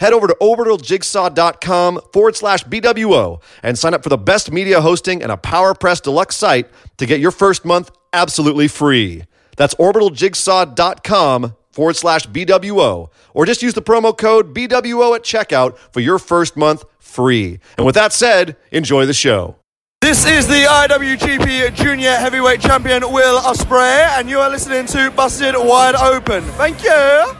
head over to orbitaljigsaw.com forward slash BWO and sign up for the best media hosting and a PowerPress Deluxe site to get your first month absolutely free. That's orbitaljigsaw.com forward slash BWO, or just use the promo code BWO at checkout for your first month free. And with that said, enjoy the show. This is the IWGP Junior Heavyweight Champion Will Ospreay, and you are listening to Busted Wide Open. Thank you.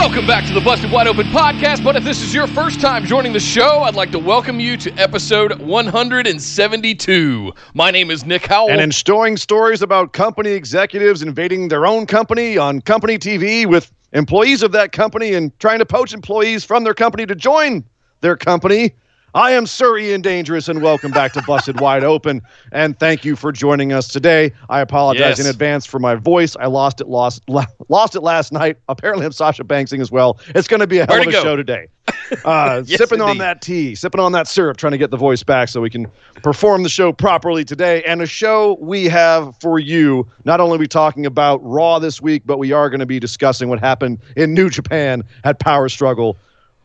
Welcome back to the Busted Wide Open podcast. But if this is your first time joining the show, I'd like to welcome you to episode 172. My name is Nick Howell. And in storing stories about company executives invading their own company on company TV with employees of that company and trying to poach employees from their company to join their company. I am Sir Ian Dangerous, and welcome back to Busted Wide Open. And thank you for joining us today. I apologize Yes. in advance for my voice. I lost it, lost, lost it last night. Apparently, I'm Sasha Banksing as well. It's going to be a hell Where'd of a go? show today. Uh, Yes, sipping on that tea, sipping on that syrup, trying to get the voice back so we can perform the show properly today. And a show we have for you. Not only are we talking about Raw this week, but we are going to be discussing what happened in New Japan at Power Struggle,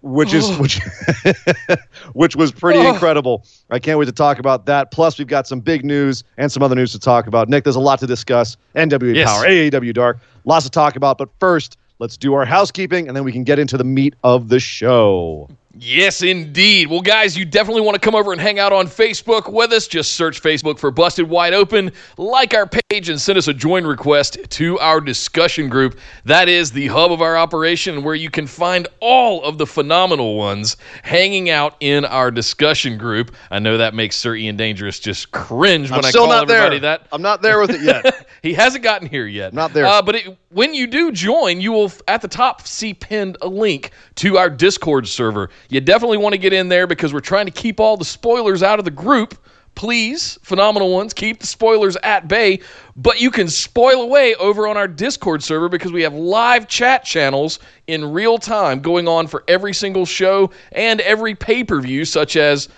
which is oh. which which was pretty Oh. incredible. I can't wait to talk about that. Plus, we've got some big news and some other news to talk about. Nick, there's a lot to discuss. NWA Yes. Power, AAW Dark, lots to talk about. But first, let's do our housekeeping, and then we can get into the meat of the show. Yes, indeed. Well, guys, you definitely want to come over and hang out on Facebook with us. Just search Facebook for Busted Wide Open, like our page, and send us a join request to our discussion group. That is the hub of our operation where you can find all of the phenomenal ones hanging out in our discussion group. I know that makes Sir Ian Dangerous just cringe when I'm I still call not everybody there. that. I'm not there with it yet. he hasn't gotten here yet. Not there. Uh, but it, when you do join, you will at the top see pinned a link to our Discord server. You definitely want to get in there because we're trying to keep all the spoilers out of the group. Please, phenomenal ones, keep the spoilers at bay. But you can spoil away over on our Discord server because we have live chat channels in real time going on for every single show and every pay per view, such as.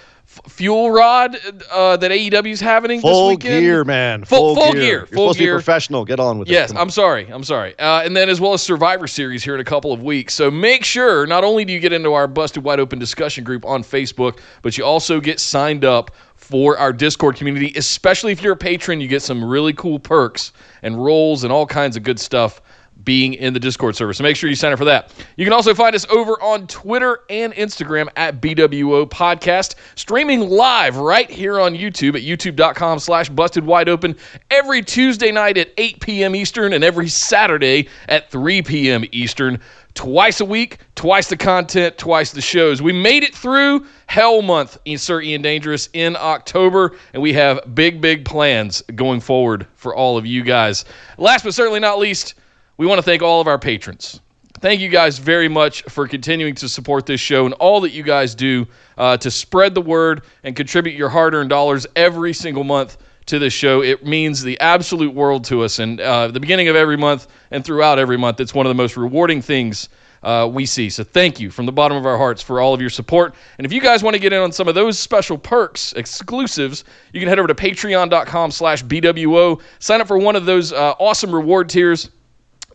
Fuel Rod uh, that AEW's having Full this weekend. gear, man. Full- full gear. gear. You're Full supposed to be professional. Get on with it. Yes, I'm sorry. I'm sorry. Uh, and then as well as Survivor Series here in a couple of weeks. So make sure not only do you get into our Busted Wide Open discussion group on Facebook, but you also get signed up for our Discord community. Especially if you're a patron, you get some really cool perks and roles and all kinds of good stuff being in the Discord server. So make sure you sign up for that. You can also find us over on Twitter and Instagram at BWO Podcast, streaming live right here on YouTube at youtube.com slash busted wide open every Tuesday night at 8 p.m. Eastern and every Saturday at 3 p.m. Eastern. Twice a week, twice the content, twice the shows. We made it through Hell Month, Sir Ian Dangerous, in October, and we have big, big plans going forward for all of you guys. Last but certainly not least, we want to thank all of our patrons. Thank you guys very much for continuing to support this show and all that you guys do uh, to spread the word and contribute your hard earned dollars every single month to this show. It means the absolute world to us. And uh, the beginning of every month and throughout every month, it's one of the most rewarding things uh, we see. So thank you from the bottom of our hearts for all of your support. And if you guys want to get in on some of those special perks, exclusives, you can head over to patreon.com slash BWO. Sign up for one of those uh, awesome reward tiers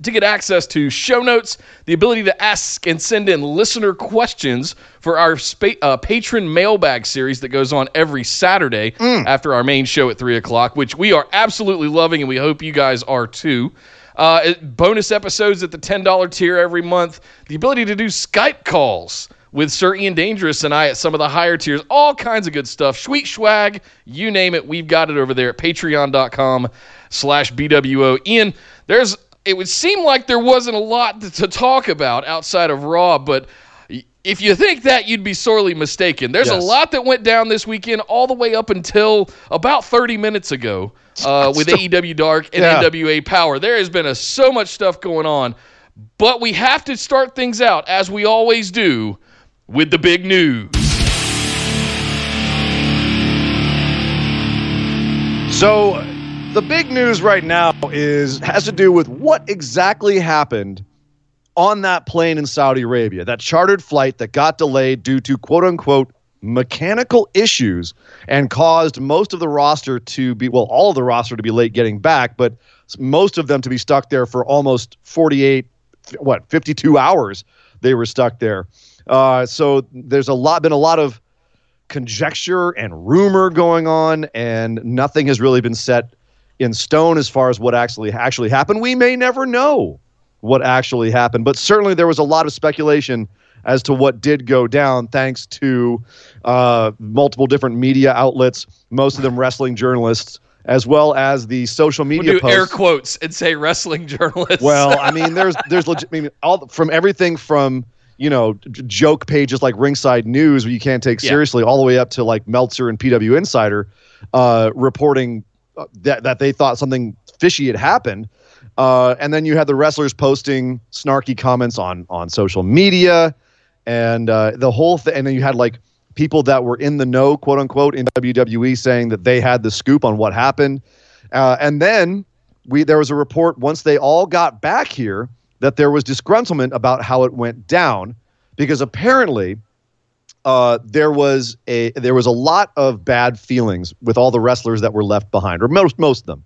to get access to show notes, the ability to ask and send in listener questions for our spa- uh, patron mailbag series that goes on every Saturday after our main show at 3 o'clock, which we are absolutely loving and we hope you guys are too. Uh, bonus episodes at the $10 tier every month, the ability to do Skype calls with Sir Ian Dangerous and I at some of the higher tiers. All kinds of good stuff. Sweet swag, you name it, we've got it over there at patreon.com slash BWO. Ian, there's it would seem like there wasn't a lot to, talk about outside of Raw, but if you think that, you'd be sorely mistaken. There's Yes. a lot that went down this weekend, all the way up until about 30 minutes ago uh, with AEW Dark and Yeah. NWA Power. There has been a, so much stuff going on, but we have to start things out, as we always do, with the big news. So the big news right now is has to do with what exactly happened on that plane in Saudi Arabia, that chartered flight that got delayed due to quote unquote mechanical issues and caused most of the roster to be well, all of the roster to be late getting back, but most of them to be stuck there for almost 48 what 52 hours they were stuck there. Uh, so there's a lot been a lot of conjecture and rumor going on, and nothing has really been set in stone as far as what actually actually happened. We may never know what actually happened, but certainly there was a lot of speculation as to what did go down, thanks to uh, multiple different media outlets, most of them wrestling journalists, as well as the social We'll media do posts. air quotes and say wrestling journalists. Well, I mean, there's there's legit, I mean, all from everything from you know j- joke pages like Ringside News, where you can't take Yeah. seriously, all the way up to like Meltzer and PW Insider uh, reporting that that they thought something fishy had happened. Uh, and then you had the wrestlers posting snarky comments on on social media, and uh, the whole thing. And then you had like people that were in the know, quote unquote, in WWE saying that they had the scoop on what happened. Uh, and then we there was a report once they all got back here that there was disgruntlement about how it went down because apparently uh, there was a there was a lot of bad feelings with all the wrestlers that were left behind, or most most of them.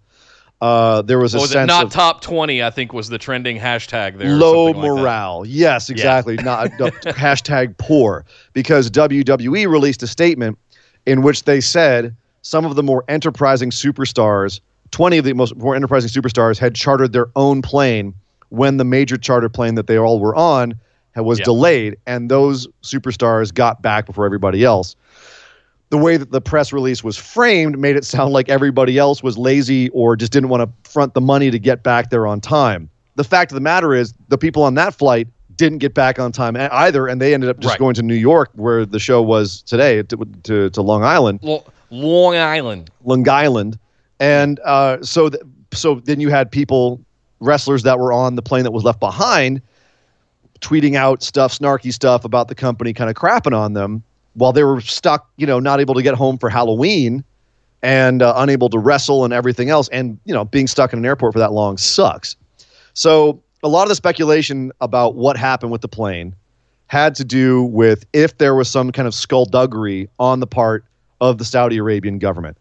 Uh, there was a was it sense not of top 20, I think was the trending hashtag there. low something like morale. yes, exactly. Not uh, hashtag poor because WWE released a statement in which they said some of the more enterprising superstars, twenty of the most more enterprising superstars, had chartered their own plane when the major charter plane that they all were on was Yeah. delayed, and those superstars got back before everybody else the way that the press release was framed made it sound like everybody else was lazy or just didn't want to front the money to get back there on time. The fact of the matter is, the people on that flight didn't get back on time either, and they ended up just Right. going to New York, where the show was today, to, to, to Long Island. Lo- Long Island. Long Island, and uh, so th- so then you had people, wrestlers that were on the plane that was left behind, tweeting out stuff, snarky stuff about the company, kind of crapping on them while they were stuck, you know, not able to get home for Halloween and uh, unable to wrestle and everything else, and you know, being stuck in an airport for that long sucks. So a lot of the speculation about what happened with the plane had to do with if there was some kind of skullduggery on the part of the Saudi Arabian government.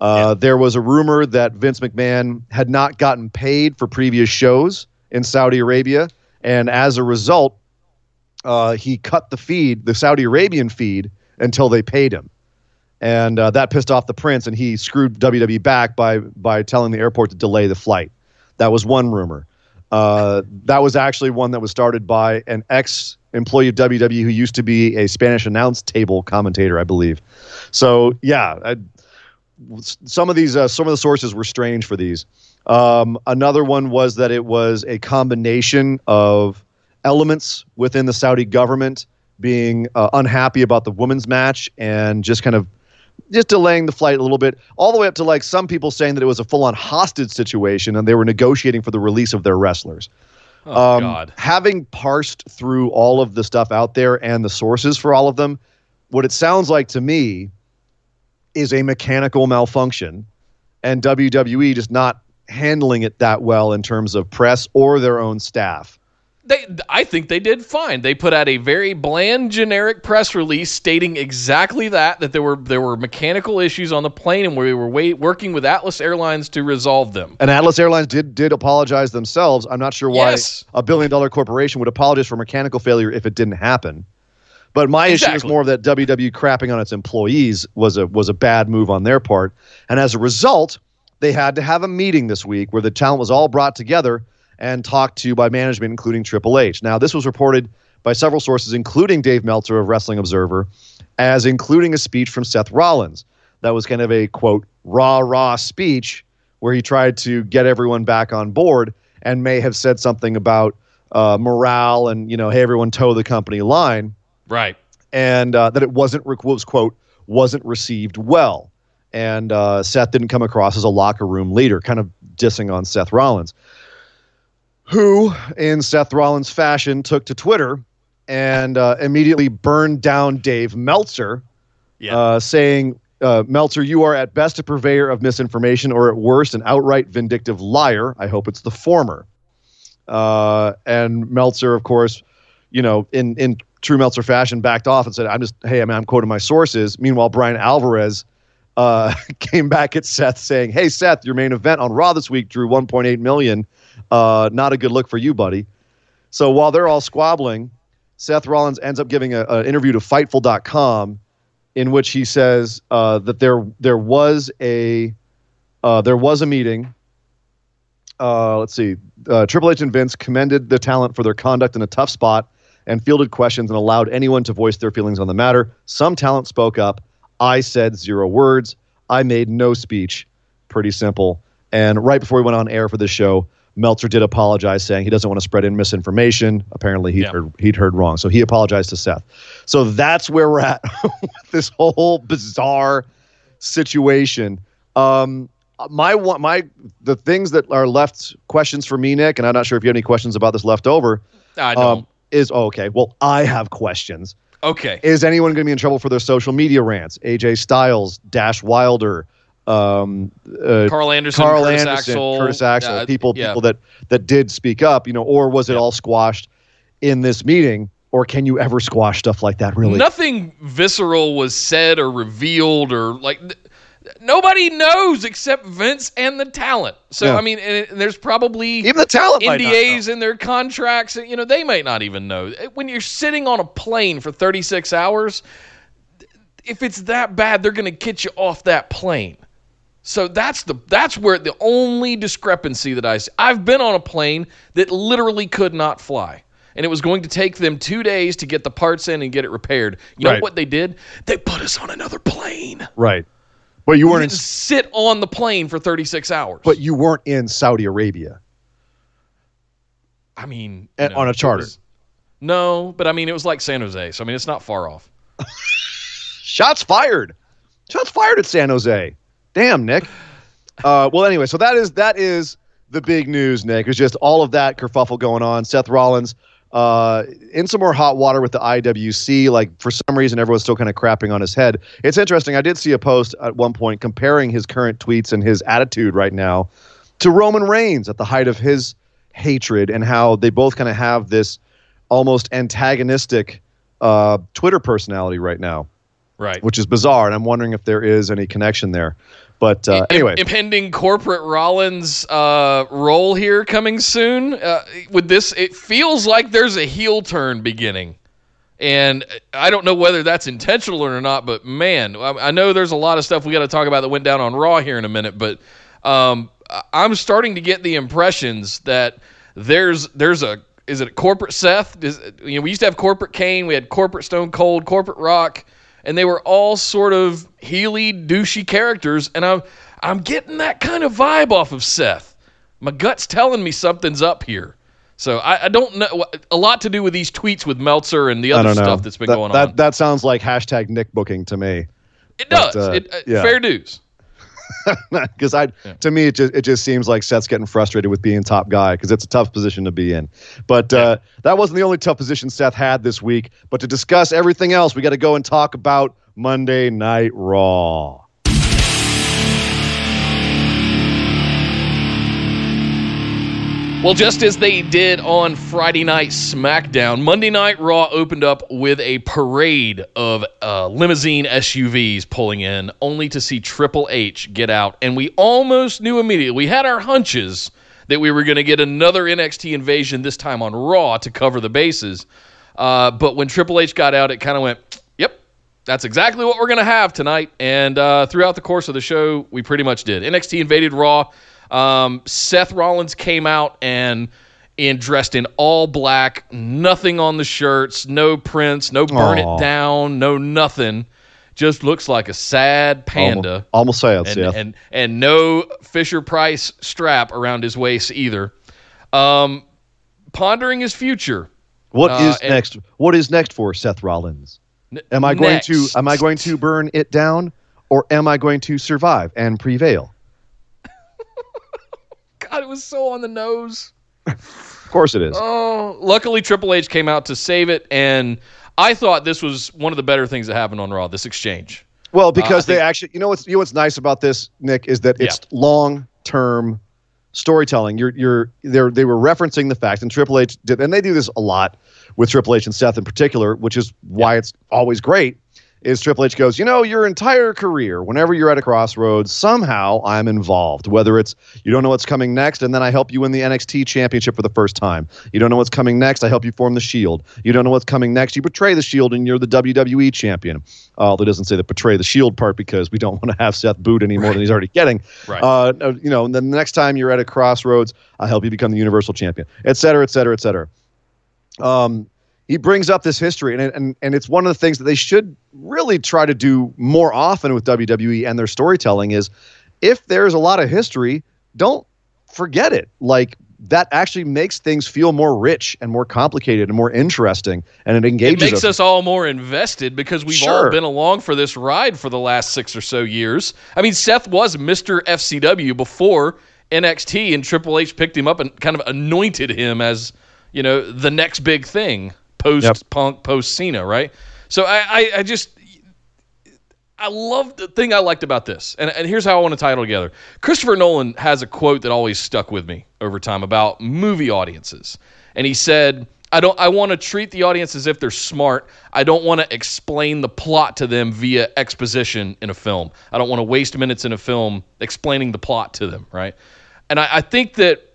Uh, There was a rumor that Vince McMahon had not gotten paid for previous shows in Saudi Arabia, and as a result, uh, he cut the feed, the Saudi Arabian feed, until they paid him, and uh, that pissed off the prince, and he screwed WWE back by by telling the airport to delay the flight. That was one rumor. Uh, that was actually one that was started by an ex employee of WWE who used to be a Spanish announce table commentator, I believe. So yeah, I, some of these uh, some of the sources were strange for these. Um, another one was that it was a combination of elements within the Saudi government being uh, unhappy about the women's match and just kind of just delaying the flight a little bit, all the way up to like some people saying that it was a full on hostage situation and they were negotiating for the release of their wrestlers. Oh, Um, God. Having parsed through all of the stuff out there and the sources for all of them, what it sounds like to me is a mechanical malfunction and WWE just not handling it that well in terms of press or their own staff. They, I think they did fine. They put out a very bland, generic press release stating exactly that that there were there were mechanical issues on the plane, and we were wait, working with Atlas Airlines to resolve them. And Atlas Airlines did did apologize themselves. I'm not sure why Yes. a billion dollar corporation would apologize for mechanical failure if it didn't happen. But my issue is Exactly. more that WWE crapping on its employees was a was a bad move on their part. And as a result, they had to have a meeting this week where the talent was all brought together and talked to by management, including Triple H. Now, this was reported by several sources, including Dave Meltzer of Wrestling Observer, as including a speech from Seth Rollins. That was kind of a quote, rah rah speech where he tried to get everyone back on board and may have said something about uh, morale and you know, hey, everyone toe the company line, Right. and uh, that it wasn't was quote wasn't received well, and uh, Seth didn't come across as a locker room leader, kind of dissing on Seth Rollins, who, in Seth Rollins fashion, took to Twitter and uh, immediately burned down Dave Meltzer, Yeah. uh, saying, uh, Meltzer, you are at best a purveyor of misinformation or at worst an outright vindictive liar. I hope it's the former. Uh, and Meltzer, of course, you know, in, in true Meltzer fashion, backed off and said, I'm just, hey, I mean, I'm quoting my sources. Meanwhile, Bryan Alvarez uh, came back at Seth saying, hey, Seth, your main event on Raw this week drew 1.8 million. Uh, not a good look for you, buddy. So while they're all squabbling, Seth Rollins ends up giving an interview to Fightful.com in which he says uh, that there there was a uh, there was a meeting. Uh, let's see. Uh, Triple H and Vince commended the talent for their conduct in a tough spot and fielded questions and allowed anyone to voice their feelings on the matter. Some talent spoke up. I said zero words. I made no speech. Pretty simple. And right before we went on air for this show, Meltzer did apologize, saying he doesn't want to spread in misinformation. Apparently, he'd, Yeah. heard, he'd heard wrong. So he apologized to Seth. So that's where we're at with this whole bizarre situation. Um, my one, my the things that are left questions for me, Nick, and I'm not sure if you have any questions about this left over. I don't. Um, is oh, okay. Well, I have questions. Okay. Is anyone going to be in trouble for their social media rants? AJ Styles, Dash Wilder, um, uh, Karl Anderson, Carl Curtis Anderson, Axel, Curtis Axel, uh, people yeah. people that that did speak up, you know, or was it all squashed in this meeting? Or can you ever squash stuff like that? Really? Nothing visceral was said or revealed or like th- nobody knows except Vince and the talent. So Yeah. I mean, and, and there's probably Even the talent NDAs in their contracts. You know, they might not even know. When you're sitting on a plane for 36 hours, if it's that bad, they're going to get you off that plane. So that's the that's where the only discrepancy that I see. I've been on a plane that literally could not fly. And it was going to take them two days to get the parts in and get it repaired. You know what they did? They put us on another plane. Right. But you weren't in, didn't sit on the plane for 36 hours. but you weren't in Saudi Arabia. I mean, you on a charter. was- no, but I mean, it was like San Jose, so I mean, it's not far off. Shots fired. Shots fired at San Jose. Damn, Nick. Uh, well, anyway, so that is that is the big news, Nick. It's just all of that kerfuffle going on. Seth Rollins uh, in some more hot water with the IWC. Like for some reason, everyone's still kind of crapping on his head. It's interesting. I did see a post at one point comparing his current tweets and his attitude right now to Roman Reigns at the height of his hatred, and how they both kind of have this almost antagonistic uh, Twitter personality right now Right. which is bizarre. And I'm wondering if there is any connection there. But uh, anyway, impending corporate Rollins uh, role here coming soon. Uh, with this, it feels like there's a heel turn beginning, and I don't know whether that's intentional or not. But man, I, I know there's a lot of stuff we got to talk about that went down on Raw here in a minute. But um, I'm starting to get the impressions that there's there's a is it a corporate Seth? Is, you know, we used to have corporate Kane, we had corporate Stone Cold, corporate Rock and they were all sort of heely, douchey characters. And I'm I'm getting that kind of vibe off of Seth. My gut's telling me something's up here. So I, I don't know. A lot to do with these tweets with Meltzer and the other stuff that's been that, going that, on. That sounds like hashtag Nick booking to me. it but, does. uh, it, uh, yeah. Fair dues. Because I, to me, it just it just seems like Seth's getting frustrated with being top guy because it's a tough position to be in. But uh, that wasn't the only tough position Seth had this week. But to discuss everything else, we got to go and talk about Monday Night Raw. Well, just as they did on Friday Night SmackDown, Monday Night Raw opened up with a parade of uh, limousine SUVs pulling in, only to see Triple H get out. And we almost knew immediately, we had our hunches that we were going to get another NXT invasion, this time on Raw, to cover the bases. Uh, but when Triple H got out, it kind of went, yep, that's exactly what we're going to have tonight. And uh, throughout the course of the show, we pretty much did. NXT invaded Raw. Um, Seth Rollins came out and in dressed in all black, nothing on the shirts, no prints, no burn Aw. it down, no nothing. just looks like a sad panda. Almost, almost sad, and, yeah. and and no Fisher Price strap around his waist either. Um, pondering his future. What uh, is and- next? What is next for Seth Rollins? Am I going to am I going to burn it down or am I going to survive and prevail? God, it was so on the nose. Of course it is. Oh, luckily Triple H came out to save it, and I thought this was one of the better things that happened on Raw. This exchange. Well, uh, because I they think- actually, you know what's you know what's nice about this, Nick, is that it's Yeah. long term storytelling. You're you're they they were referencing the fact, and Triple H did, and they do this a lot with Triple H and Seth in particular, which is why it's always great. Is Triple H goes, you know, your entire career, whenever you're at a crossroads, somehow I'm involved. Whether it's you don't know what's coming next, and then I help you win the NXT championship for the first time. You don't know what's coming next, I help you form the Shield. You don't know what's coming next, you betray the Shield, and you're the WWE champion. Although it doesn't say the betray the Shield part because we don't want to have Seth booed any more than he's already getting. Right. Uh, uh, you know, and then the next time you're at a crossroads, I help you become the Universal Champion, et cetera, et cetera, et cetera. Um, he brings up this history, and, and and it's one of the things that they should really try to do more often with WWE and their storytelling is, if there's a lot of history, don't forget it. Like that actually makes things feel more rich and more complicated and more interesting, and it It engages makes us all more invested because we've all been along for this ride for the last six or so years. I mean, Seth was Mr. FCW before NXT, and Triple H picked him up and kind of anointed him as, you know, the next big thing post Yep. Punk, post Cena, right? So I, I, I just. I love the thing I liked about this, and, and here's how I want to tie it all together. Christopher Nolan has a quote that always stuck with me over time about movie audiences, and he said, "I don't. I want to treat the audience as if they're smart. I don't want to explain the plot to them via exposition in a film. I don't want to waste minutes in a film explaining the plot to them, right? And I, I think that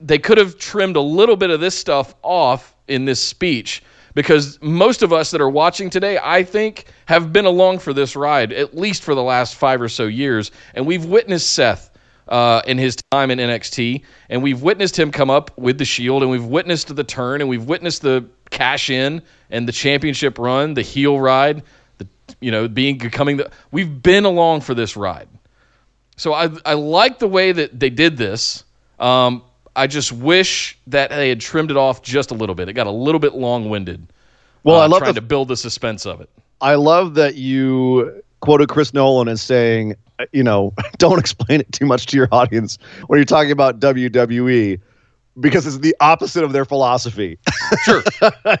they could have trimmed a little bit of this stuff off in this speech because most of us that are watching today, I think, have been along for this ride at least for the last five or so years, and we've witnessed Seth uh, in his time in NXT, and we've witnessed him come up with the Shield, and we've witnessed the turn, and we've witnessed the cash in and the championship run, the heel ride, the you know being becoming the. We've been along for this ride. So I I like the way that they did this. Um, I just wish that they had trimmed it off just a little bit. It got a little bit long winded. Well, I love trying the to build the suspense of it. I love that you quoted Chris Nolan as saying, uh, you know, don't explain it too much to your audience when you're talking about WWE because it's the opposite of their philosophy. Sure.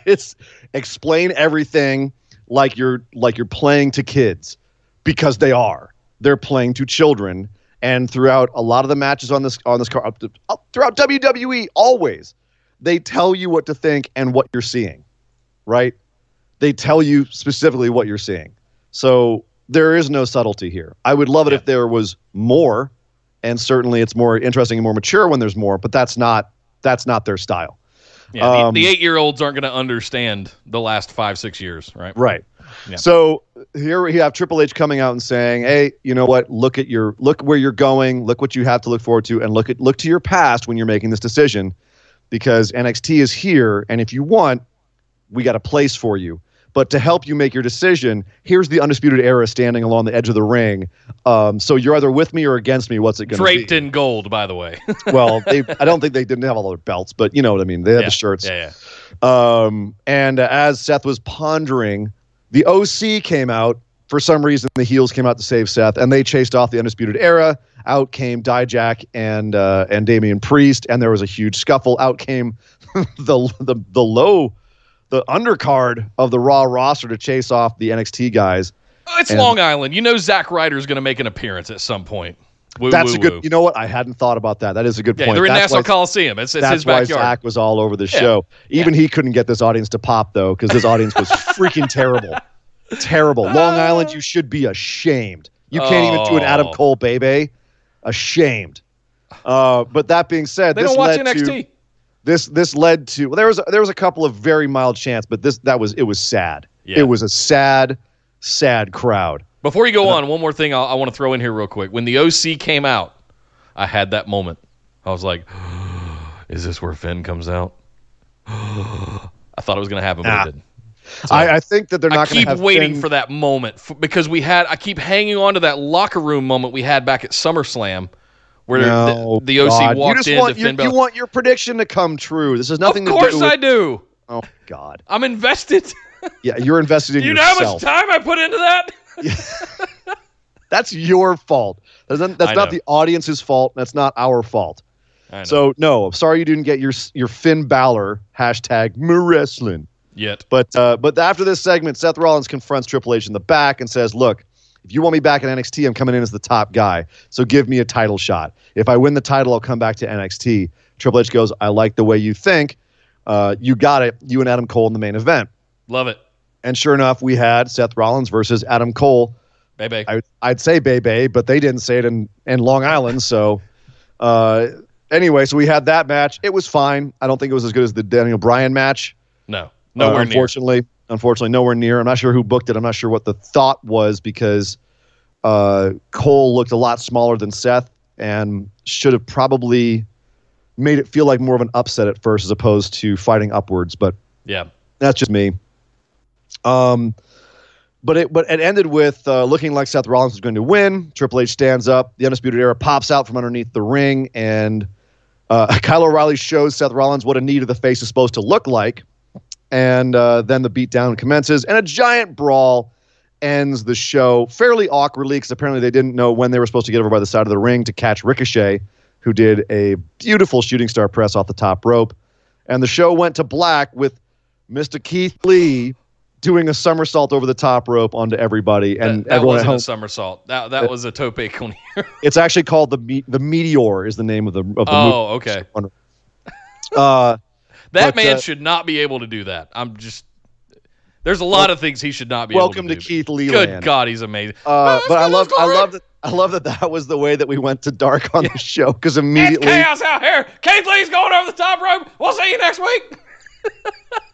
it's explain everything like you're like you're playing to kids because they are. They're playing to children and throughout a lot of the matches on this on this car up to, throughout WWE always they tell you what to think and what you're seeing. Right? they tell you specifically what you're seeing. So there is no subtlety here. I would love it if there was more, and certainly it's more interesting and more mature when there's more. But that's not that's not their style. Yeah, Um, the, the eight year olds aren't going to understand the last five, six years, right? Right. Yeah. So here we have Triple H coming out and saying, "Hey, you know what? Look at your look where you're going. Look what you have to look forward to, and look at look to your past when you're making this decision, because NXT is here, and if you want, we got a place for you." But to help you make your decision, here's the undisputed era standing along the edge of the ring. Um, so you're either with me or against me. What's it going to be? Draped in gold, by the way. well, they, I don't think they didn't have all their belts, but you know what I mean. They had yeah. the shirts. Yeah, yeah. Um, and uh, as Seth was pondering, the OC came out. For some reason, the heels came out to save Seth, and they chased off the Undisputed Era. Out came Dijak and uh, and Damian Priest, and there was a huge scuffle. Out came the the the low, the undercard of the Raw roster to chase off the NXT guys. Oh, it's And- Long Island. You know Zack Ryder's going to make an appearance at some point. Woo, That's woo, a good. woo. You know what? I hadn't thought about that. That is a good Yeah, point. they're in That's Nassau why- Coliseum. It's, it's That's his why. Zack was all over the Yeah. show. Even he couldn't get this audience to pop though, because this audience was freaking terrible, terrible. Long Island, you should be ashamed. You can't even do an Adam Oh. Cole baby. Ashamed. Uh, but that being said, They this don't watch led NXT. to this. This led to well, there was there was a couple of very mild chants, but this that was it was sad. Yeah. It was a sad, sad crowd. Before you go on, one more thing I'll, I want to throw in here real quick. When the OC came out, I had that moment. I was like, "Is this where Finn comes out?" I thought it was going to happen, but Nah. it didn't. So, I, I think that they're not going keep to have waiting Finn- for that moment f- because we had. I keep hanging on to that locker room moment we had back at SummerSlam, where No, the, the OC God. walked you just in want to your, Finn you Balor. want your prediction to come true. This is nothing of to course do with. I do. Oh God. I'm invested. Yeah, you're invested in yourself. you know how much time I put into that? That's your fault. That's not, that's not the audience's fault. That's not our fault. So no, I'm sorry you didn't get your your Finn Balor hashtag wrestling. Yet. But uh, but after this segment, Seth Rollins confronts Triple H in the back and says, "Look, if you want me back in NXT, I'm coming in as the top guy. So give me a title shot. If I win the title, I'll come back to NXT." Triple H goes, "I like the way you think. Uh, you got it. You and Adam Cole in the main event." Love it. And sure enough, we had Seth Rollins versus Adam Cole. Baby. I, I'd say Bebe, but they didn't say it in, in Long Island. So, uh, anyway, so we had that match. It was fine. I don't think it was as good as the Daniel Bryan match. no. Uh, Nowhere near. unfortunately, unfortunately, nowhere near. I'm not sure who booked it. I'm not sure what the thought was because uh, Cole looked a lot smaller than Seth and should have probably made it feel like more of an upset at first as opposed to fighting upwards. But Yeah. that's just me. Um, but it but it ended with uh, looking like Seth Rollins was going to win. Triple H stands up. The Undisputed Era pops out from underneath the ring, and uh, Kyle O'Reilly shows Seth Rollins what a knee to the face is supposed to look like. And uh, then the beatdown commences, and a giant brawl ends the show fairly awkwardly because apparently they didn't know when they were supposed to get over by the side of the ring to catch Ricochet, who did a beautiful shooting star press off the top rope. And the show went to black with Mr. Keith Lee doing a somersault over the top rope onto everybody, and that, that everyone wasn't home. a somersault. That that was a tope con. It's actually called the Me- the Meteor is the name of the of the oh, okay. Uh, That But, man uh, should not be able to do that. I'm just. There's a lot of things he should not be welcome able to to. Keith Lee Good. God, he's amazing. Uh, but I love I love that I love that that was the way that we went to dark on the show because It's immediately chaos out here. Keith Lee's going over the top rope. We'll see you next week.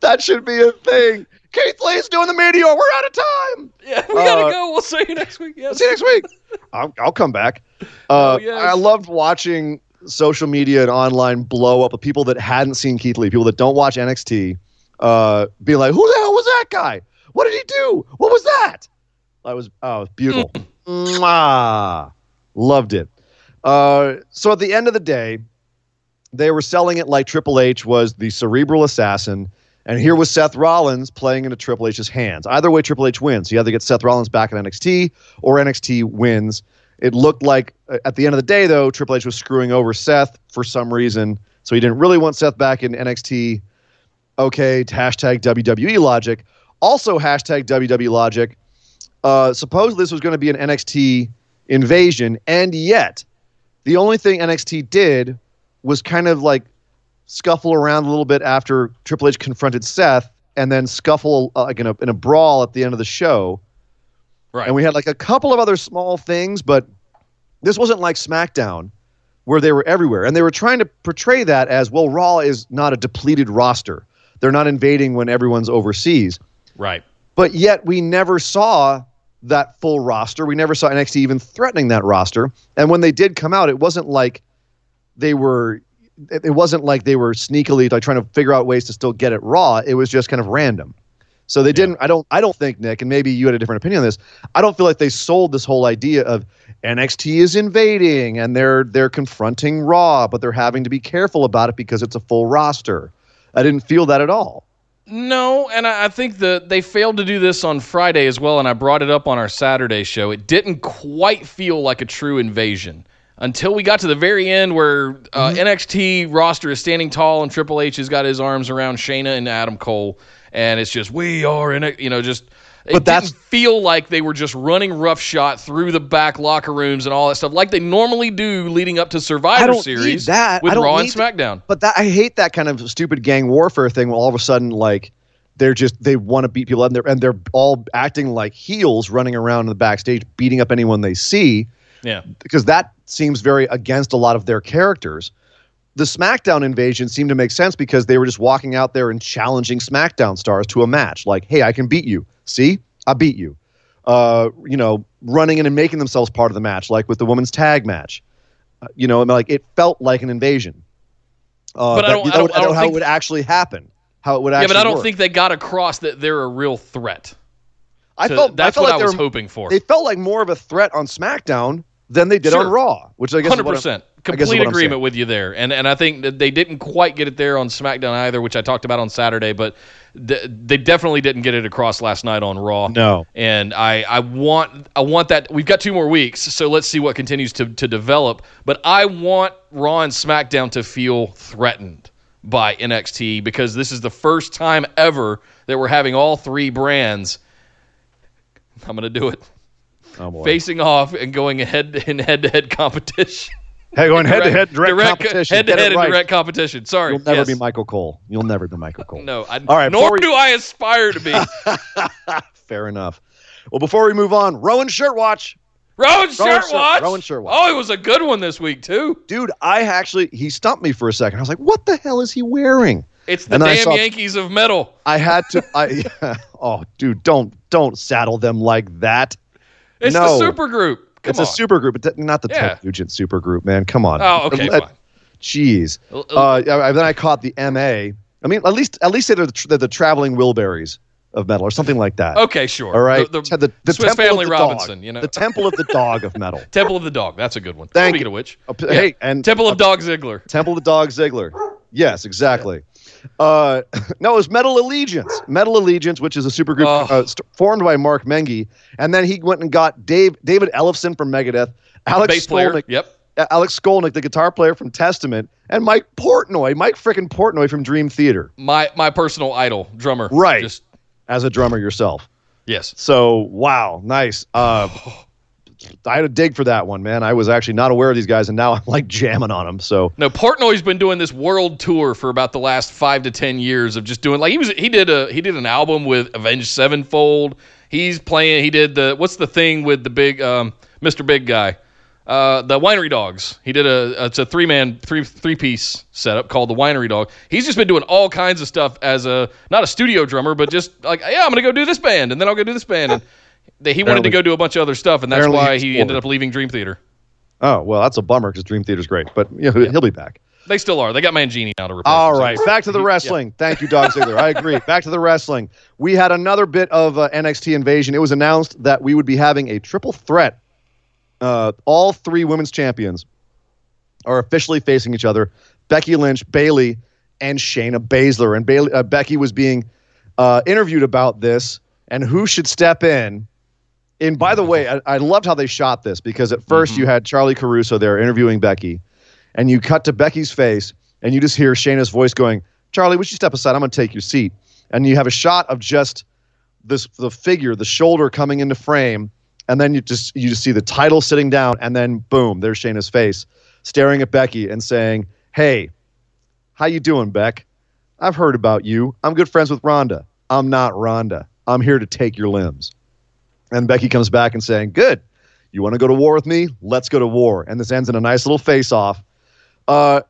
that should be a thing. Keith Lee's doing the Meteor. We're out of time. Yeah, we gotta Uh, go. We'll see you next week. Yes. See you next week. I'll, I'll come back. Uh, Oh, yes. I loved watching social media and online blow up of people that hadn't seen Keith Lee, people that don't watch NXT, uh, being like, "Who the hell was that guy? What did he do? What was that?" I was oh, it was beautiful. Mwah. Loved it. Uh, so at the end of the day, they were selling it like Triple H was the cerebral assassin, and here was Seth Rollins playing into Triple H's hands. Either way, Triple H wins. He either gets Seth Rollins back in NXT or NXT wins. It looked like uh, at the end of the day, though, Triple H was screwing over Seth for some reason, so he didn't really want Seth back in NXT. Okay, hashtag WWE logic. Also, hashtag WWE logic. Uh, this was going to be an NXT invasion, and yet the only thing NXT did was kind of like scuffle around a little bit after Triple H confronted Seth, and then scuffle uh, like in a in a brawl at the end of the show. Right. And we had like a couple of other small things, but this wasn't like SmackDown where they were everywhere. And they were trying to portray that as well, Raw is not a depleted roster. They're not invading when everyone's overseas. right. But yet we never saw that full roster. We never saw NXT even threatening that roster. And when they did come out, it wasn't like they were it it wasn't like they were sneakily like trying to figure out ways to still get it raw. It was just kind of random. So they didn't I don't I don't think Nick and maybe you had a different opinion on this. I don't feel like they sold this whole idea of NXT is invading and they're they're confronting Raw, but they're having to be careful about it because it's a full roster. I didn't feel that at all. No, and I, I think that they failed to do this on Friday as well, and I brought it up on our Saturday show. It didn't quite feel like a true invasion until we got to the very end where uh, Mm-hmm. NXT roster is standing tall and Triple H has got his arms around Shayna and Adam Cole, and it's just we are in it, you know, just. It But that's- didn't feel like they were just running roughshod through the back locker rooms and all that stuff, like they normally do leading up to Survivor I don't need Series that. with I don't Raw and need to- SmackDown. But that I hate that kind of stupid gang warfare thing. Where all of a sudden, like they're just they want to beat people up, and they're and they're all acting like heels, running around in the backstage, beating up anyone they see. Yeah. Because that seems very against a lot of their characters. The SmackDown invasion seemed to make sense because they were just walking out there and challenging SmackDown stars to a match. Like, hey, I can beat you. See, I beat you. Uh, you know, running in and making themselves part of the match, like with the women's tag match. Uh, you know, I mean, like it felt like an invasion. Uh, But I don't- I don't- would- I don't how it would actually happen. how it would actually. Yeah, but I don't work. think they got across that they're a real threat. I felt that's I felt what like I was hoping for. They felt like more of a threat on SmackDown than they did Sure. on Raw, which I guess Hundred what I'm- percent, I guess is complete agreement with you there, and and I think that they didn't quite get it there on SmackDown either, which I talked about on Saturday, but th- they definitely didn't get it across last night on Raw. No. and I I want I want that. We've got two more weeks, so let's see what continues to to develop. But I want Raw and SmackDown to feel threatened by NXT because this is the first time ever that we're having all three brands. I'm gonna do it. Oh. Facing off and going head in head to head competition. Hey, going head to head direct, competition. Head to head right. direct competition. Sorry. You'll never yes. be Michael Cole. You'll never be Michael Cole. No, I, All right, nor we- do I aspire to be. Fair enough. Well, before we move on, Rowan Shirtwatch. Rowan Rowan Shirt- Shirtwatch. Rowan Shirtwatch. Oh, it was a good one this week too. Dude, I actually he stumped me for a second. I was like, "What the hell is he wearing?" It's the And damn saw- Yankees of metal. I had to. I oh, dude, don't don't saddle them like that. It's No. the super group. Come it's on. a super group, but not the Yeah. Ted Nugent super group, man. Come on. Oh, okay, Let- fine. Jeez. Uh, Uh, I- I- then I caught the MA. I mean, at least at least they're the, they're the traveling Wilburys of metal or something like that. Okay, sure. All right. The, Te- the, the Swiss Temple Family of the Robinson. Dog. You know, the Temple of the Dog of metal. Temple of the Dog. That's a good one. Thank Speaking you. of which, Uh, Yeah. Hey, and Temple of Dog Ziggler. Temple of the Dog Ziggler. Yes, exactly. Uh, no, it was Metal Allegiance. Metal Allegiance, which is a supergroup Oh. uh, st- formed by Mark Menghi, and then he went and got Dave David Ellefson from Megadeth, Alex Bass. Skolnick, Yep. uh, Alex Skolnick, the guitar player from Testament, and Mike Portnoy, Mike frickin' Portnoy from Dream Theater, My my personal idol, drummer. Right. Just as a drummer yourself. yes. So wow, nice. Uh, I had a dig for that one, man. I was actually not aware of these guys, and now I'm like jamming on them. So No, Portnoy's been doing this world tour for about the last five to ten years of just doing like he was he did a he did an album with Avenged Sevenfold. He's playing. He did the what's the thing with the big um, Mr. Big guy, uh, the Winery Dogs. He did a it's a three man three three piece setup called the Winery Dog. He's just been doing all kinds of stuff as a not a studio drummer, but just like yeah, I'm gonna go do this band and then I'll go do this band and. He wanted to go do a bunch of other stuff, and that's why he ended up leaving Dream Theater. oh well, that's a bummer because Dream Theater's great, but you know, he'll be back. They still are. They got Mangini now to replace. All him, so- back to the wrestling. Thank you, Dog Ziggler. I agree. Back to the wrestling. We had another bit of uh, NXT invasion. It was announced that we would be having a triple threat. Uh, all three women's champions are officially facing each other: Becky Lynch, Bayley, and Shayna Baszler. And Bayley, uh, Becky was being uh, interviewed about this and who should step in. And by the way, I, I loved how they shot this because at 1st mm-hmm. you had Charly Caruso there interviewing Becky, and you cut to Becky's face, and you just hear Shayna's voice going, "Charly, would you step aside? I'm going to take your seat." And you have a shot of just this the figure, the shoulder coming into frame, and then you just you just see the title sitting down, and then boom, there's Shayna's face, staring at Becky and saying, "Hey, how you doing, Beck? I've heard about you. I'm good friends with Ronda. I'm not Ronda. I'm here to take your limbs." And Becky comes back and saying, "Good. You want to go to war with me? Let's go to war." And this ends in a nice little face-off. Uh,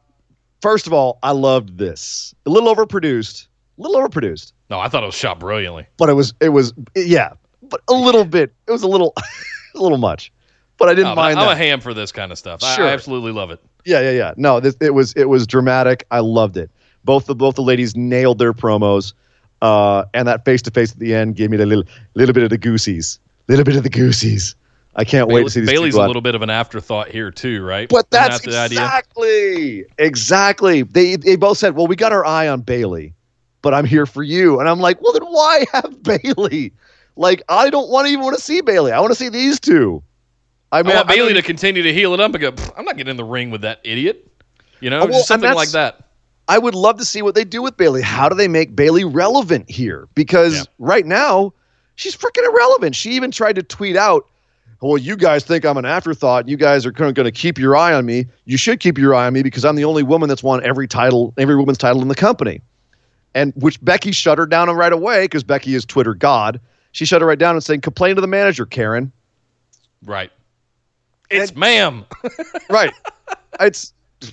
first of all, I loved this. A little overproduced. A little overproduced, No, I thought it was shot brilliantly. but it was it was yeah, but a little bit. It was a little a little much, but I didn't No, mind I'm that. a ham for this kind of stuff. I- Sure. I, absolutely love it. Yeah, yeah, yeah. No, this, it was it was dramatic. I loved it. Both the both the ladies nailed their promos, uh, and that face to face at the end gave me a little little bit of the goosies, little bit of the goosies. I can't wait to see these Bayley's a little bit of an afterthought here too, right? But that's that the idea? exactly exactly. They they both said, "Well, we got our eye on Bayley, but I'm here for you." And I'm like, "Well, then why have Bayley? Like, I don't want to even want to see Bayley. I want to see these two. I I want I Bayley mean- to continue to heal it up and go. I'm not getting in the ring with that idiot. You know, Oh, well, something like that. I would love to see what they do with Bayley. How do they make Bayley relevant here? Because Yeah. right now, she's freaking irrelevant. She even tried to tweet out, "Well, you guys think I'm an afterthought. You guys are going to keep your eye on me. You should keep your eye on me because I'm the only woman that's won every title, every woman's title in the company." And which Becky shut her down right away because Becky is Twitter god. She shut her right down and saying, "Complain to the manager, Karen." Right. It's And- ma'am. right. It's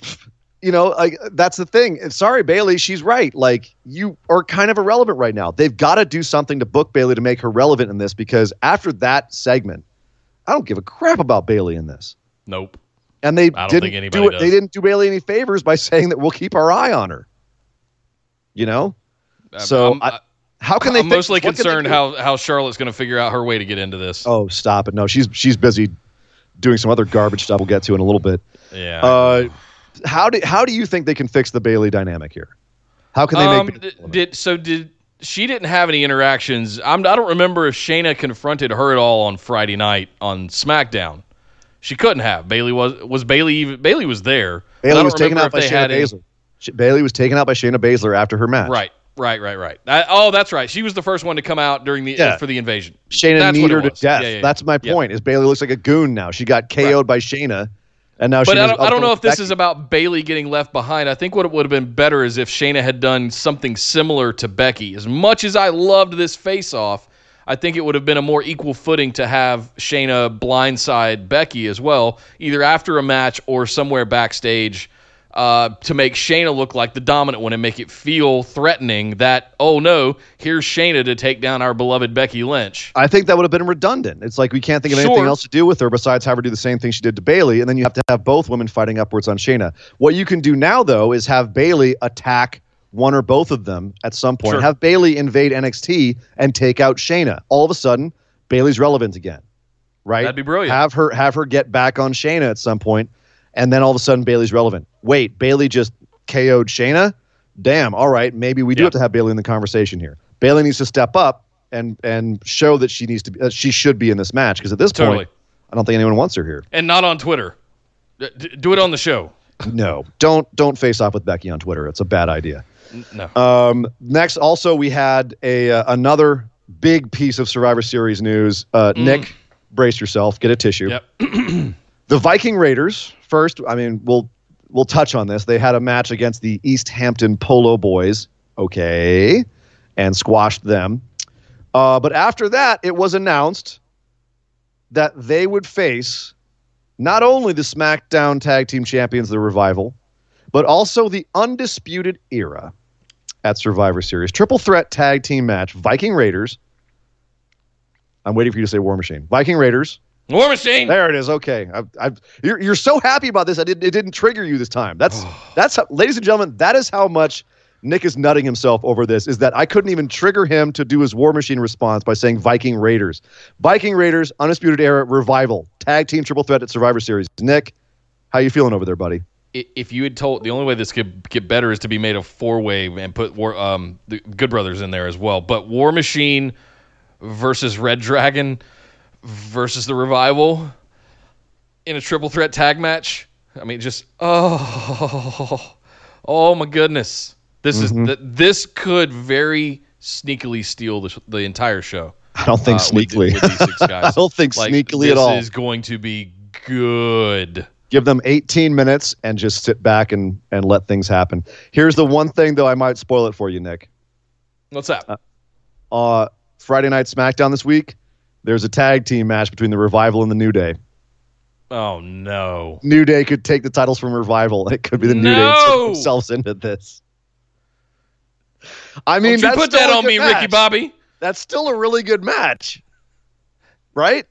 you know, like that's the thing. Sorry, Bayley, she's right. Like you are kind of irrelevant right now. They've got to do something to book Bayley to make her relevant in this because after that segment, I don't give a crap about Bayley in this. Nope. And they I don't didn't think anybody do it. does. They didn't do Bayley any favors by saying that we'll keep our eye on her. You know, So I'm, I- how can they? I'm fix mostly this? What can they concerned how how Charlotte's going to figure out her way to get into this. Oh, stop it! No, she's she's busy doing some other garbage stuff. We'll get to in a little bit. yeah. Uh, how do how do you think they can fix the Bayley dynamic here? How can they um, make? d- did so did she didn't have any interactions? I'm, I don't remember if Shayna confronted her at all on Friday night on SmackDown. She couldn't have. Bayley was was Bayley even Bayley was there. Bayley was taken out by Shayna any- Baszler. Bayley was taken out by Shayna Baszler after her match. Right, right, right, right. I- oh, that's right. She was the first one to come out during the Yeah. for the invasion. Shayna That's kneed what it her to death. Yeah, yeah. That's my point. Is Bayley looks like a goon now? She got KO'd by Shayna, and now But she I don't, I don't know if this Becky. is about Bayley getting left behind. I think what it would have been better is if Shayna had done something similar to Becky. As much as I loved this face off, I think it would have been a more equal footing to have Shayna blindside Becky as well, either after a match or somewhere backstage. Uh, to make Shayna look like the dominant one and make it feel threatening that, oh no, here's Shayna to take down our beloved Becky Lynch. I think that would have been redundant. It's like we can't think of anything Sure. else to do with her besides have her do the same thing she did to Bayley, and then you have to have both women fighting upwards on Shayna. What you can do now, though, is have Bayley attack one or both of them at some point. Sure. Have Bayley invade NXT and take out Shayna. All of a sudden, Bayley's relevant again, right? That'd be brilliant. Have her have her get back on Shayna at some point, and then all of a sudden Bayley's relevant. Wait, Bayley just KO'd Shayna. Damn. All right, maybe we do Yeah. have to have Bayley in the conversation here. Bayley needs to step up and and show that she needs to be, uh, she should be in this match because at this Totally. point, I don't think anyone wants her here. And not on Twitter. D- do it on the show. No, don't don't face off with Becky on Twitter. It's a bad idea. No. Um, next, also we had a uh, another big piece of Survivor Series news. Uh, Nick, brace yourself. Get a tissue. Yep. The Viking Raiders. First, I mean, we'll we'll touch on this. They had a match against the East Hampton Polo Boys. Okay, and squashed them. Uh, but after that, it was announced that they would face not only the SmackDown Tag Team Champions, the Revival, but also the Undisputed Era at Survivor Series. Triple threat tag team match Viking Raiders. I'm waiting for you to say War Machine. Viking Raiders. War Machine. There it is. Okay, I've, I've, you're you're so happy about this. I did it didn't trigger you this time. That's that's how, ladies and gentlemen. That is how much Nick is nutting himself over this. Is that I couldn't even trigger him to do his War Machine response by saying Viking Raiders, Viking Raiders, Undisputed Era Revival, tag team triple threat at Survivor Series. Nick, how you feeling over there, buddy? If you had told the only way this could get better is to be made a four way and put War, um, the Good Brothers in there as well. But War Machine versus Red Dragon versus the Revival in a triple threat tag match. I mean, just oh, oh my goodness! This is th- this could very sneakily steal the, the entire show. I don't think uh, sneakily. with these six guys. I don't think Like, sneakily at all. This is going to be good. Give them 18 minutes and just sit back and and let things happen. Here's the one thing though. I might spoil it for you, Nick. What's that? uh, Friday Night SmackDown this week, there's a tag team match between the Revival and the New Day. oh no! New Day could take the titles from Revival. It could be the New Day No! inserting themselves into this. I mean, Don't you that's put still that a on me, match. Ricky Bobby. That's still a really good match, right?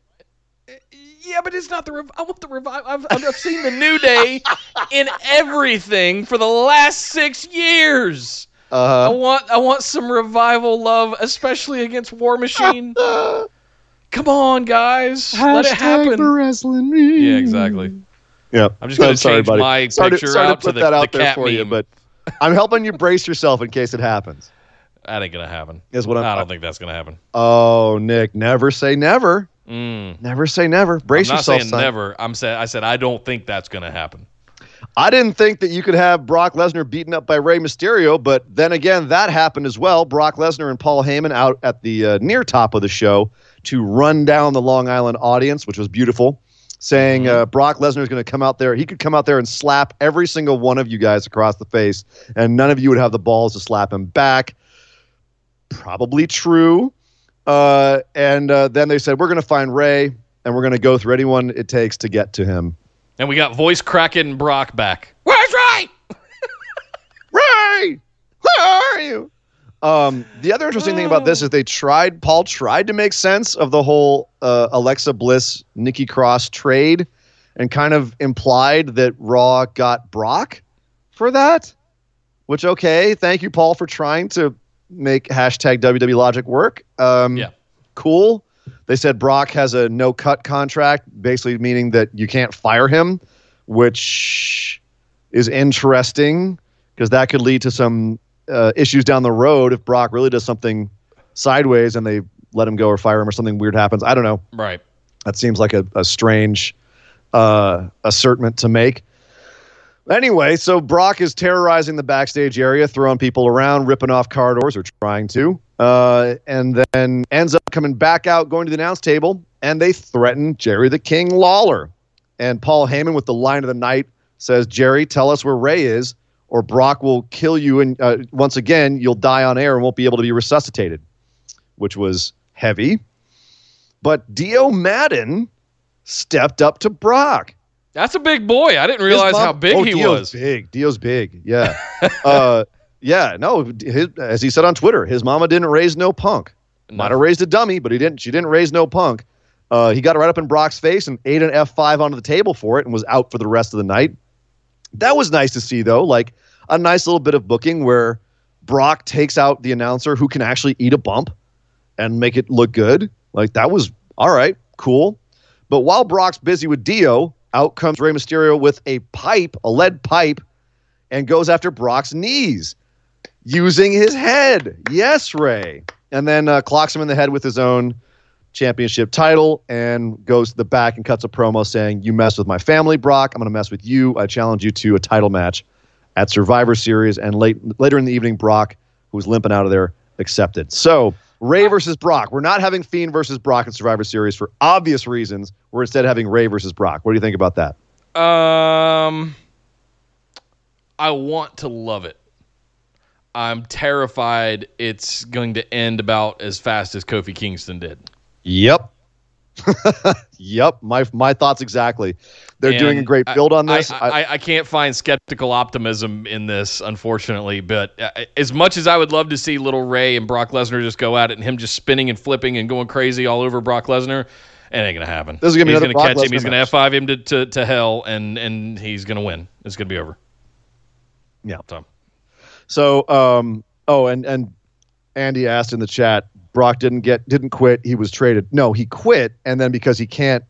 Yeah, but it's not the. Rev- I want the revival. I've, I've seen the New Day in everything for the last six years. I Uh, want. I want some revival love, especially against War Machine. Come on, guys, let it happen. wrestling. Yeah, exactly. Yeah, I'm just gonna sorry, change buddy. my sorry picture to, sorry out to put to the- that out the there cat for you, but I'm helping you brace yourself in case it happens. That ain't gonna happen. Is what I'm. I don't think that's gonna happen. Oh, Nick, never say never. Mm. Never say never. Brace I'm not yourself, saying son. never. I'm saying. I said I don't think that's gonna happen. I didn't think that you could have Brock Lesnar beaten up by Rey Mysterio, but then again, that happened as well. Brock Lesnar and Paul Heyman out at the uh, near top of the show to run down the Long Island audience, which was beautiful, saying uh, Brock Lesnar is going to come out there. He could come out there and slap every single one of you guys across the face, and none of you would have the balls to slap him back. Probably true. Uh, and uh, then they said, We're going to find Rey, and we're going to go through anyone it takes to get to him. And we got voice cracking Brock back. Where's Rey? Rey, where are you? Um, the other interesting thing about this is they tried. Paul tried to make sense of the whole uh, Alexa Bliss Nikki Cross trade, and kind of implied that Raw got Brock for that. Which okay, thank you, Paul, for trying to make hashtag WWE Logic work. Um, Yeah. Cool. They said Brock has a no cut contract, basically meaning that you can't fire him, which is interesting because that could lead to some uh, issues down the road if Brock really does something sideways and they let him go or fire him or something weird happens. I don't know. Right. That seems like a, a strange uh, assertment to make. Anyway, so Brock is terrorizing the backstage area, throwing people around, ripping off corridors, or trying to, uh, and then ends up coming back out, going to the announce table, and they threaten Jerry the King Lawler. And Paul Heyman, with the line of the night, says, Jerry, tell us where Rey is, or Brock will kill you. And uh, once again, you'll die on air and won't be able to be resuscitated, which was heavy. But Dio Maddin stepped up to Brock. That's a big boy. I didn't realize mom- how big oh, he Dio's was. Big. Dio's big. Yeah. uh, yeah. No. His, as he said on Twitter, his mama didn't raise no punk. Might have raised a dummy, but he didn't. She didn't raise no punk. Uh, he got right up in Brock's face and ate an F five onto the table for it, and was out for the rest of the night. That was nice to see, though. Like a nice little bit of booking where Brock takes out the announcer who can actually eat a bump and make it look good. Like that was all right, cool. But while Brock's busy with Dio, out comes Rey Mysterio with a pipe, a lead pipe, and goes after Brock's knees using his head. Yes, Rey. And then uh, clocks him in the head with his own championship title and goes to the back and cuts a promo saying, You mess with my family, Brock. I'm going to mess with you. I challenge you to a title match at Survivor Series. And late, later in the evening, Brock, who was limping out of there, accepted. So, Rey versus Brock. We're not having Fiend versus Brock at Survivor Series for obvious reasons. We're instead having Rey versus Brock. What do you think about that? Um, I want to love it. I'm terrified it's going to end about as fast as Kofi Kingston did. Yep. yep. My my thoughts exactly. They're doing a And great I- build on this. I, I, I can't find skeptical optimism in this, unfortunately. But uh, as much as I would love to see little Rey and Brock Lesnar just go at it and him just spinning and flipping and going crazy all over Brock Lesnar, it ain't gonna happen. This is gonna be he's gonna Brock catch him. Lesnar He's gonna match. F five him to, to, to hell, and and he's gonna win. It's gonna be over. Yeah. So So, um, oh, and and Andy asked in the chat, Brock didn't get didn't quit. He was traded. No, he quit, and then because he can't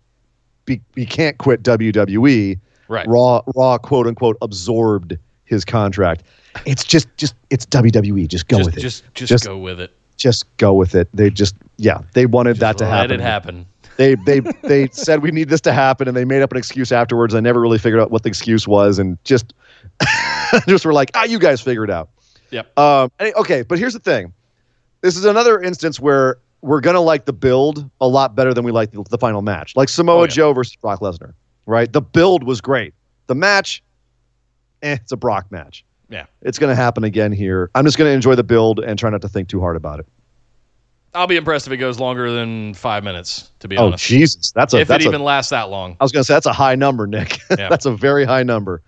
be he can't quit WWE. right. Raw Raw quote unquote absorbed his contract. It's just just it's WWE. Just go just, with it. just just Just- go with it. just go with it. They just yeah they wanted that to Let happen. Let it happen. They they they said we need this to happen, and they made up an excuse afterwards. I never really figured out what the excuse was, and just just were like, ah, you guys figure it out. Yep. Um, okay, but here's the thing. This is another instance where we're gonna like the build a lot better than we like the, the final match. Like Samoa Oh, yeah. Joe versus Brock Lesnar, right? The build was great. The match, eh, it's a Brock match. Yeah. It's gonna happen again here. I'm just gonna enjoy the build and try not to think too hard about it. I'll be impressed if it goes longer than five minutes. To be Oh honest, Jesus, that's a if that's it a, even lasts that long. I was going to say that's a high number, Nick. Yeah. that's a very high number.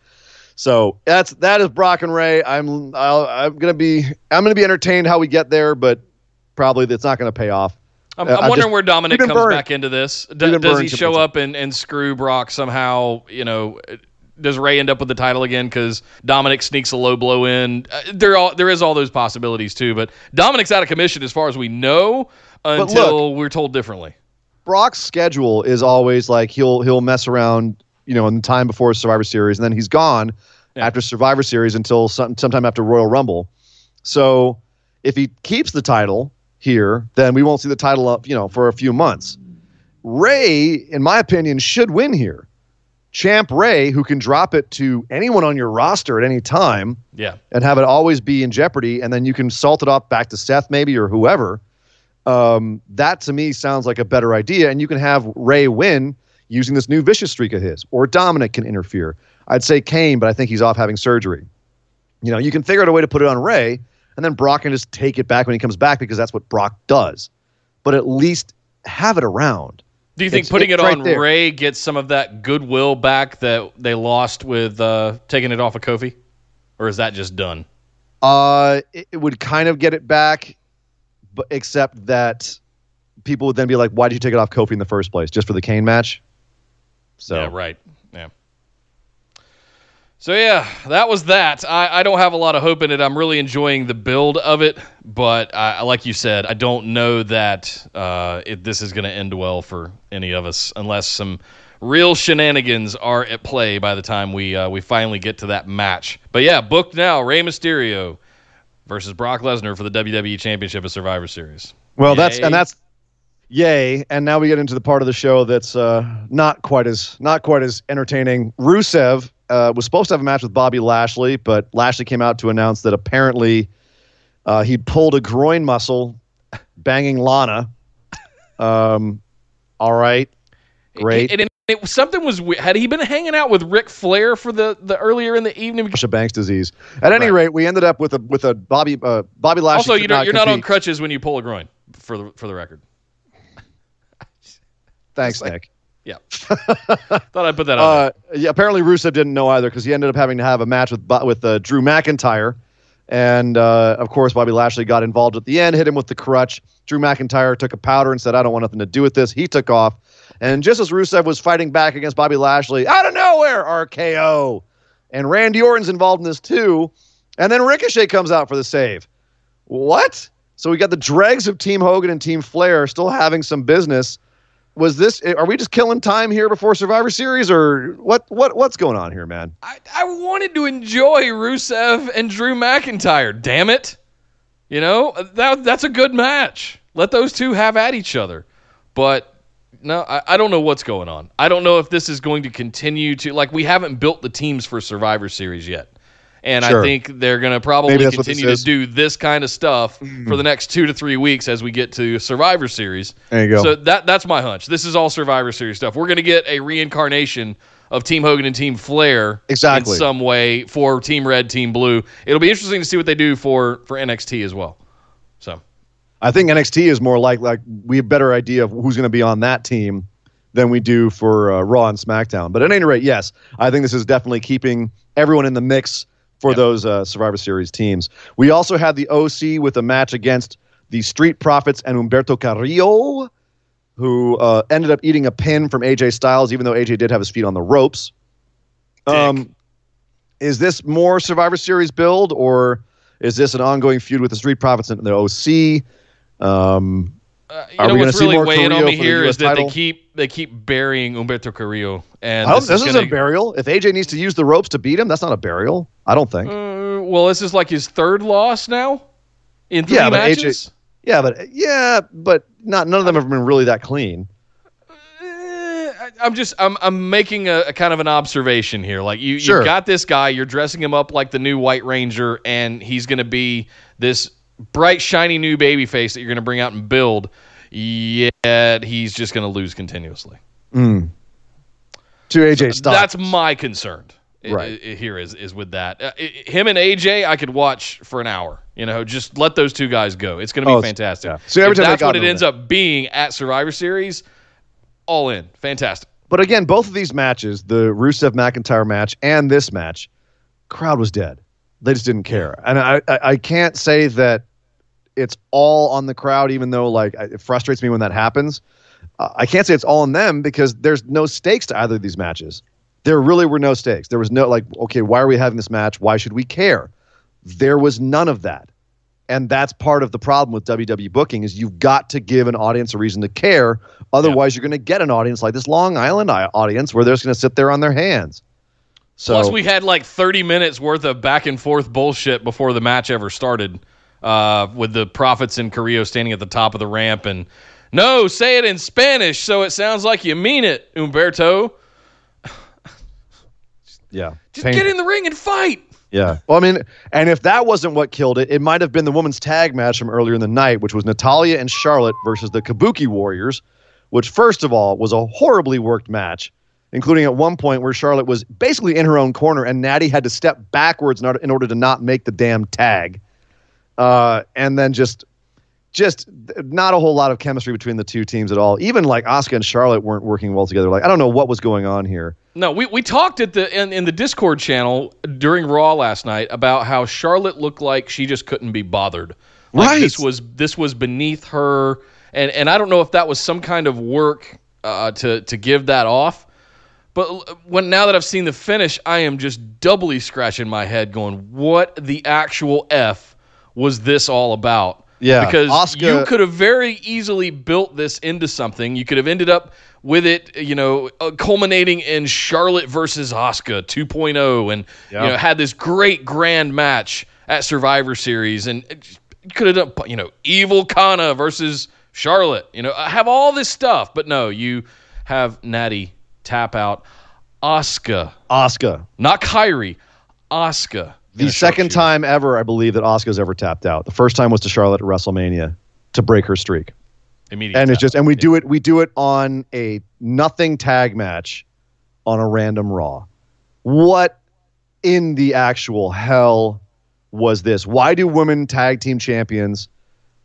So that's that is Brock and Rey. I'm I'll, I'm gonna be I'm gonna be entertained how we get there, but probably that's not gonna pay off. I'm, Uh, I'm wondering just- where Dominic comes burned. back into this. D- been does he show up and, and screw Brock somehow? You know, does Rey end up with the title again because Dominic sneaks a low blow in? Uh, there all there is all those possibilities too. But Dominic's out of commission as far as we know until we're told differently. Brock's schedule is always like he'll he'll mess around, you know, in the time before Survivor Series, and then he's gone Yeah. after Survivor Series until some, sometime after Royal Rumble. So if he keeps the title here, then we won't see the title up, you know, for a few months. Rey, in my opinion, should win here. Champ Rey, who can drop it to anyone on your roster at any time Yeah, and have it always be in jeopardy, and then you can salt it off back to Seth maybe or whoever. Um, that to me sounds like a better idea, and you can have Rey win using this new vicious streak of his, or Dominic can interfere. I'd say Cain, but I think he's off having surgery. You know, you can figure out a way to put it on Rey, and then Brock can just take it back when he comes back because that's what Brock does. But at least have it around. Do you think It's- putting it right on there. Rey gets some of that goodwill back that they lost with uh, taking it off of Kofi, or is that just done? Uh, it, it would kind of get it back, but except that people would then be like, "Why did you take it off Kofi in the first place? Just for the Cain match?" So Yeah, right. Yeah. So yeah, that was that. I, I don't have a lot of hope in it. I'm really enjoying the build of it, but I, like you said, I don't know that uh, it, this is going to end well for any of us unless some real shenanigans are at play by the time we uh, we finally get to that match. But yeah, booked now. Rey Mysterio versus Brock Lesnar for the WWE Championship of Survivor Series. Well, that's and that's yay. And now we get into the part of the show that's uh, not quite as not quite as entertaining. Rusev uh, was supposed to have a match with Bobby Lashley, but Lashley came out to announce that apparently uh, he pulled a groin muscle banging Lana. Um, all right, great. And, and it, something was had he been hanging out with Ric Flair for the, the earlier in the evening? Sasha Banks disease. At any right. rate, we ended up with a with a Bobby uh, Bobby Lashley. Also, you know, you're not on crutches when you pull a groin. For the for the record. Thanks, like, Nick. Yeah. Thought I'd put that on. Uh, yeah, apparently Rusev didn't know either because he ended up having to have a match with with uh, Drew McIntyre. And uh, of course, Bobby Lashley got involved at the end, hit him with the crutch. Drew McIntyre took a powder and said, I don't want nothing to do with this. He took off. And just as Rusev was fighting back against Bobby Lashley, out of nowhere, RKO. And Randy Orton's involved in this too. And then Ricochet comes out for the save. What? So we got the dregs of Team Hogan and Team Flair still having some business was this are we just killing time here before survivor series or what what what's going on here man? I, I wanted to enjoy rusev and drew mcintyre damn it. You know that that's a good match. Let those two have at each other. But no I, I don't know what's going on. I don't know if this is going to continue to like we haven't built the teams for survivor series yet and sure. I think they're going to probably continue to do this kind of stuff mm. for the next two to three weeks as we get to Survivor Series. There you go. So that that's my hunch. This is all Survivor Series stuff. We're going to get a reincarnation of Team Hogan and Team Flair exactly. in some way for Team Red, Team Blue. It'll be interesting to see what they do for for NXT as well. So, I think NXT is more like like we have a better idea of who's going to be on that team than we do for uh, Raw and SmackDown. But at any rate, yes, I think this is definitely keeping everyone in the mix for yep. those uh, Survivor Series teams. We also had the OC with a match against the Street Profits and Humberto Carrillo, who uh, ended up eating a pin from AJ Styles, even though AJ did have his feet on the ropes. Um, is this more Survivor Series build, or is this an ongoing feud with the Street Profits and the OC? Um, uh, you know what's really weighing on me here is that title? they keep they keep burying Humberto Carrillo, and this, this, is, gonna, a burial. If AJ needs to use the ropes to beat him, that's not a burial. I don't think. Uh, well, this is like his third loss now in three yeah, matches. AJ, yeah, but yeah, but not none of them have been really that clean. Uh, I'm just I'm I'm making a, a, kind of an observation here. Like you sure. you got this guy, you're dressing him up like the new White Ranger, and he's going to be this bright, shiny new baby face that you're going to bring out and build, yet he's just going to lose continuously. Mm. To AJ so That's my concern. Right here is is with that. Uh, him and AJ, I could watch for an hour. You know, just let those two guys go. It's going to be oh, fantastic. Yeah. So every if time that's what it ends up being at Survivor Series, all in, fantastic. But again, both of these matches, the Rusev McIntyre match and this match, crowd was dead. They just didn't care, and I, I, I can't say that it's all on the crowd, even though like it frustrates me when that happens. Uh, I can't say it's all on them because there's no stakes to either of these matches. There really were no stakes. There was no like, okay, why are we having this match? Why should we care? There was none of that. And that's part of the problem with WWE booking is you've got to give an audience a reason to care. Otherwise, yeah. you're going to get an audience like this Long Island audience where they're just going to sit there on their hands. So, Plus, we had like 30 minutes worth of back and forth bullshit before the match ever started uh, with the Profits and Carrillo standing at the top of the ramp and no, say it in Spanish so it sounds like you mean it, Humberto. yeah. Just Pain. get in the ring and fight. Yeah. Well, I mean, and if that wasn't what killed it, it might have been the women's tag match from earlier in the night, which was Natalya and Charlotte versus the Kabuki Warriors, which, first of all, was a horribly worked match, including at one point where Charlotte was basically in her own corner and Natty had to step backwards in order, in order to not make the damn tag uh, and then just just not a whole lot of chemistry between the two teams at all. Even like Asuka and Charlotte weren't working well together. Like I don't know what was going on here. No, we, we talked at the in, in the Discord channel during Raw last night about how Charlotte looked like she just couldn't be bothered. Like right. This was this was beneath her, and and I don't know if that was some kind of work uh, to to give that off, But when now that I've seen the finish, I am just doubly scratching my head, going, "What the actual f was this all about?" Yeah, because Asuka- you could have very easily built this into something. You could have ended up with it, you know, uh, culminating in Charlotte versus Asuka 2.0, and Yeah. you know had this great grand match at Survivor Series, and you could have done, you know, Evil Kana versus Charlotte. You know, have all this stuff, but no, you have Natty tap out Asuka, Asuka, not Kairi, Asuka. The second time ever, I believe, that Asuka's ever tapped out. The first time was to Charlotte at WrestleMania to break her streak. immediately, and it's just and we do it we do it on a nothing tag match on a random raw what in the actual hell was this why do women tag team champions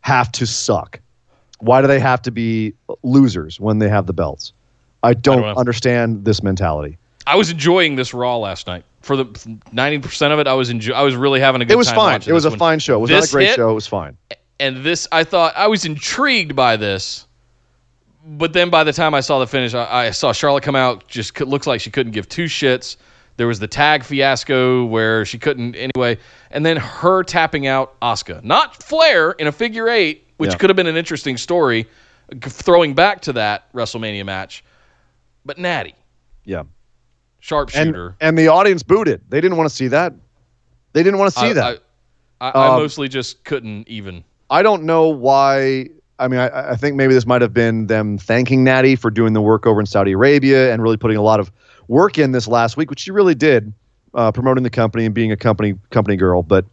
have to suck why do they have to be losers when they have the belts i don't, know. understand this mentality I was enjoying this Raw last night. For the ninety percent of it, I was enjoy- I was really having a good it was time fine it was a one. fine show it was not a great hit, show it was fine and this I thought I was intrigued by this, but then by the time I saw the finish, I, I saw Charlotte come out. Just looks like she couldn't give two shits. There was the tag fiasco where she couldn't anyway, and then her tapping out Asuka, not Flair in a figure eight, which Yeah. could have been an interesting story, throwing back to that WrestleMania match, but Natty yeah sharpshooter. and the audience booted. they didn't want to see that they didn't want to see I, that I, I, I Um, mostly just couldn't even. I don't know why. I mean, I, I think maybe this might have been them thanking Natty for doing the work over in Saudi Arabia and really putting a lot of work in this last week, which she really did, uh, promoting the company and being a company company girl. But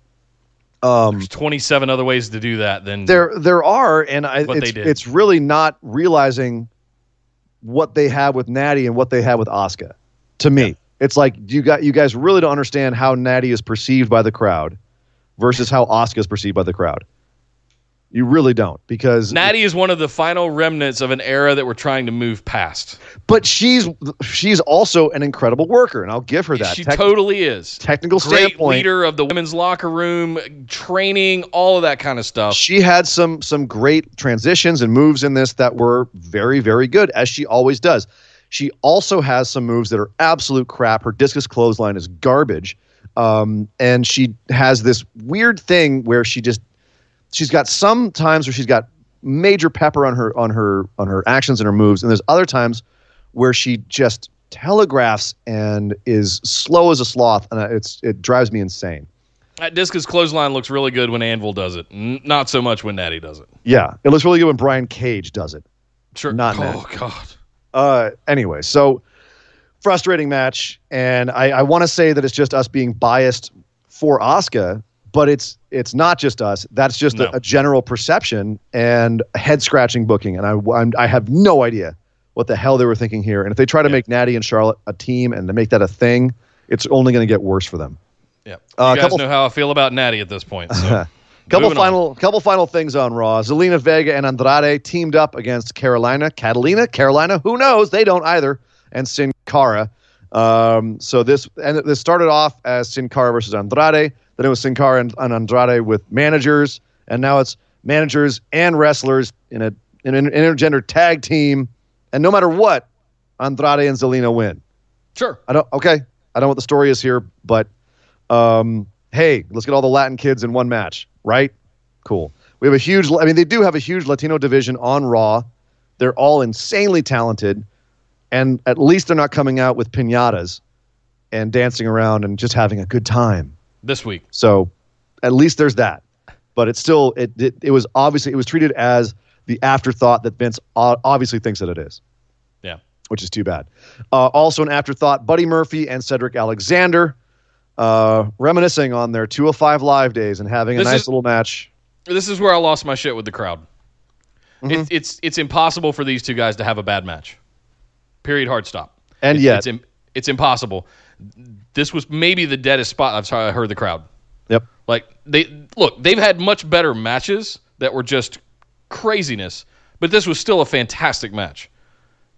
um, There's 27 other ways to do that. Then there there are, and I, it's, they did. it's really not realizing what they have with Natty and what they have with Asuka. To me, it's like you got you guys really don't understand how Natty is perceived by the crowd versus how Asuka is perceived by the crowd. You really don't because Natty is one of the final remnants of an era that we're trying to move past. but she's she's also an incredible worker, and I'll give her that. she Tec- totally is. technical Great standpoint, leader of the women's locker room, training, all of that kind of stuff. she had some some great transitions and moves in this that were very very good, as she always does. She also has some moves that are absolute crap. Her discus clothesline is garbage, um, and she has this weird thing where she just she's got some times where she's got major pepper on her on her on her actions and her moves, and there's other times where she just telegraphs and is slow as a sloth, and it's it drives me insane. That discus clothesline looks really good when Anvil does it. N- not so much when Natty does it. Yeah, it looks really good when Brian Cage does it. Sure. Not oh God. Uh, anyway, so frustrating match, and I, I want to say that it's just us being biased for Asuka, but it's it's not just us. That's just No. a, a general perception and head scratching booking, and I I'm, I have no idea what the hell they were thinking here. And if they try to make Natty and Charlotte a team and to make that a thing, it's only going to get worse for them. Yeah. Uh, you guys couple- know how I feel about Natty at this point. So. Couple Moving on. final, couple final things on Raw. Zelina Vega and Andrade teamed up against Carolina, Catalina, Carolina. Who knows? They don't either. And Sin Cara. Um, so this and this started off as Sin Cara versus Andrade. Then it was Sin Cara and, and Andrade with managers, and now it's managers and wrestlers in a in an intergender tag team. And no matter what, Andrade and Zelina win. Sure. I don't. Okay, I don't know what the story is here, but um, hey, let's get all the Latin kids in one match, right? Cool. We have a huge. I mean, they do have a huge Latino division on Raw. They're all insanely talented, and at least they're not coming out with pinatas and dancing around and just having a good time. This week. So, at least there's that. But it's still it it, it was obviously it was treated as the afterthought that Vince obviously thinks that it is Yeah. which is too bad. Uh, also, an afterthought: Buddy Murphy and Cedric Alexander, uh, reminiscing on their 205 live days and having a This nice is- little match. This is where I lost my shit with the crowd. Mm-hmm. It's it's it's impossible for these two guys to have a bad match. Period. Hard stop. And It- yet- it's im- it's impossible. This was maybe the deadest spot I've I heard the crowd. Yep. Like they look, they've had much better matches that were just craziness, but this was still a fantastic match.